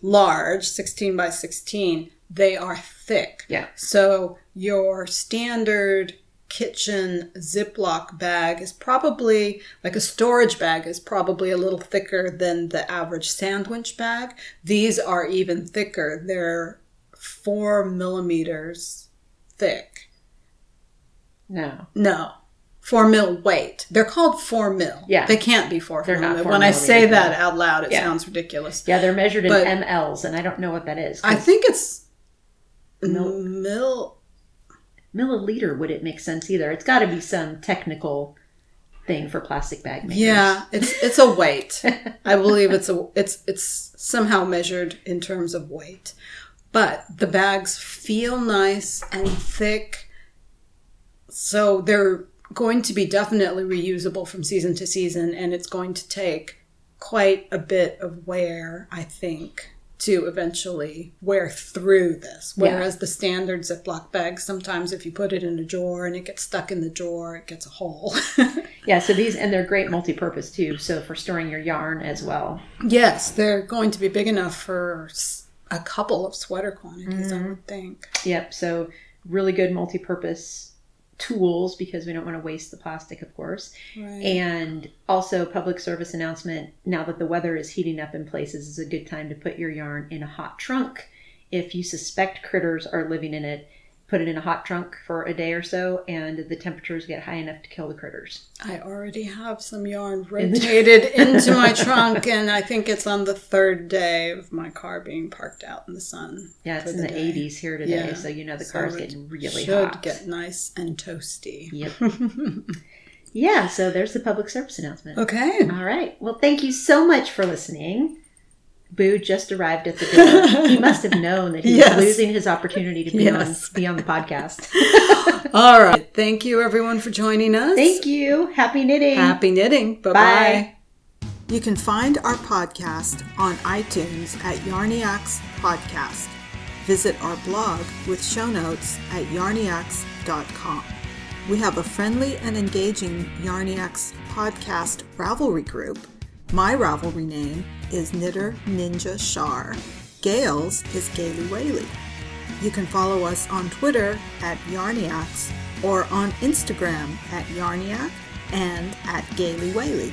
Speaker 2: large, 16 by 16, they are thick.
Speaker 1: Yeah.
Speaker 2: So your standard kitchen Ziploc bag is probably, like a storage bag, is probably a little thicker than the average sandwich bag. These are even thicker. They're four millimeters thick.
Speaker 1: No.
Speaker 2: No. Four mil weight. They're called four mil.
Speaker 1: Yeah.
Speaker 2: They can't be 4
Speaker 1: They're not
Speaker 2: mil.
Speaker 1: four
Speaker 2: When I say that out loud, it
Speaker 1: Yeah.
Speaker 2: sounds ridiculous.
Speaker 1: Yeah, they're measured in
Speaker 2: But-
Speaker 1: mLs, and I don't know what that is.
Speaker 2: I think it's
Speaker 1: Mil-
Speaker 2: mil.
Speaker 1: Milliliter would it make sense either. It's got to be some technical thing for plastic bag makers.
Speaker 2: Yeah, it's it's a weight. I believe it's a it's it's somehow measured in terms of weight. But the bags feel nice and thick. So they're going to be definitely reusable from season to season and it's going to take quite a bit of wear, I think, to eventually wear through this. Whereas the standard Ziploc bag, sometimes if you put it in a drawer and it gets stuck in the drawer, it gets a hole.
Speaker 1: Yeah, so these and they're great multi-purpose too. So for storing your yarn as well.
Speaker 2: Yes, they're going to be big enough for a couple of sweater quantities, I mm-hmm. would think.
Speaker 1: Yep. So really good multi-purpose tools because we don't want to waste the plastic, of course.
Speaker 2: Right.
Speaker 1: And also public service announcement. Now that the weather is heating up in places, is a good time to put your yarn in a hot trunk. If you suspect critters are living in it, put it in a hot trunk for a day or so, and the temperatures get high enough to kill the critters.
Speaker 2: I already have some yarn rotated into my trunk, and I think it's on the third day of my car being parked out in the sun.
Speaker 1: Yeah, it's in
Speaker 2: the
Speaker 1: the 80s here today,
Speaker 2: Yeah.
Speaker 1: so you know the
Speaker 2: So
Speaker 1: car's getting really
Speaker 2: Should
Speaker 1: hot.
Speaker 2: get nice and toasty.
Speaker 1: Yep. yeah, so there's the public service announcement.
Speaker 2: Okay.
Speaker 1: All right. Well, thank you so much for listening. Boo just arrived at the door. he must have known that he
Speaker 2: Yes.
Speaker 1: was losing his opportunity to be
Speaker 2: Yes.
Speaker 1: on be on the podcast.
Speaker 2: All right. Thank you, everyone, for joining us.
Speaker 1: Thank you. Happy knitting.
Speaker 2: Happy knitting. Bye
Speaker 1: Bye.
Speaker 2: bye. You can find our podcast on iTunes at Yarniacs Podcast. Visit our blog with show notes at yarniacs.com. We have a friendly and engaging Yarniacs podcast Ravelry group. My Ravelry name is Knitter Ninja Shar. Gail's is Gaily Whaley. You can follow us on Twitter at Yarniacs or on Instagram at Yarniac and at Gaily Whaley.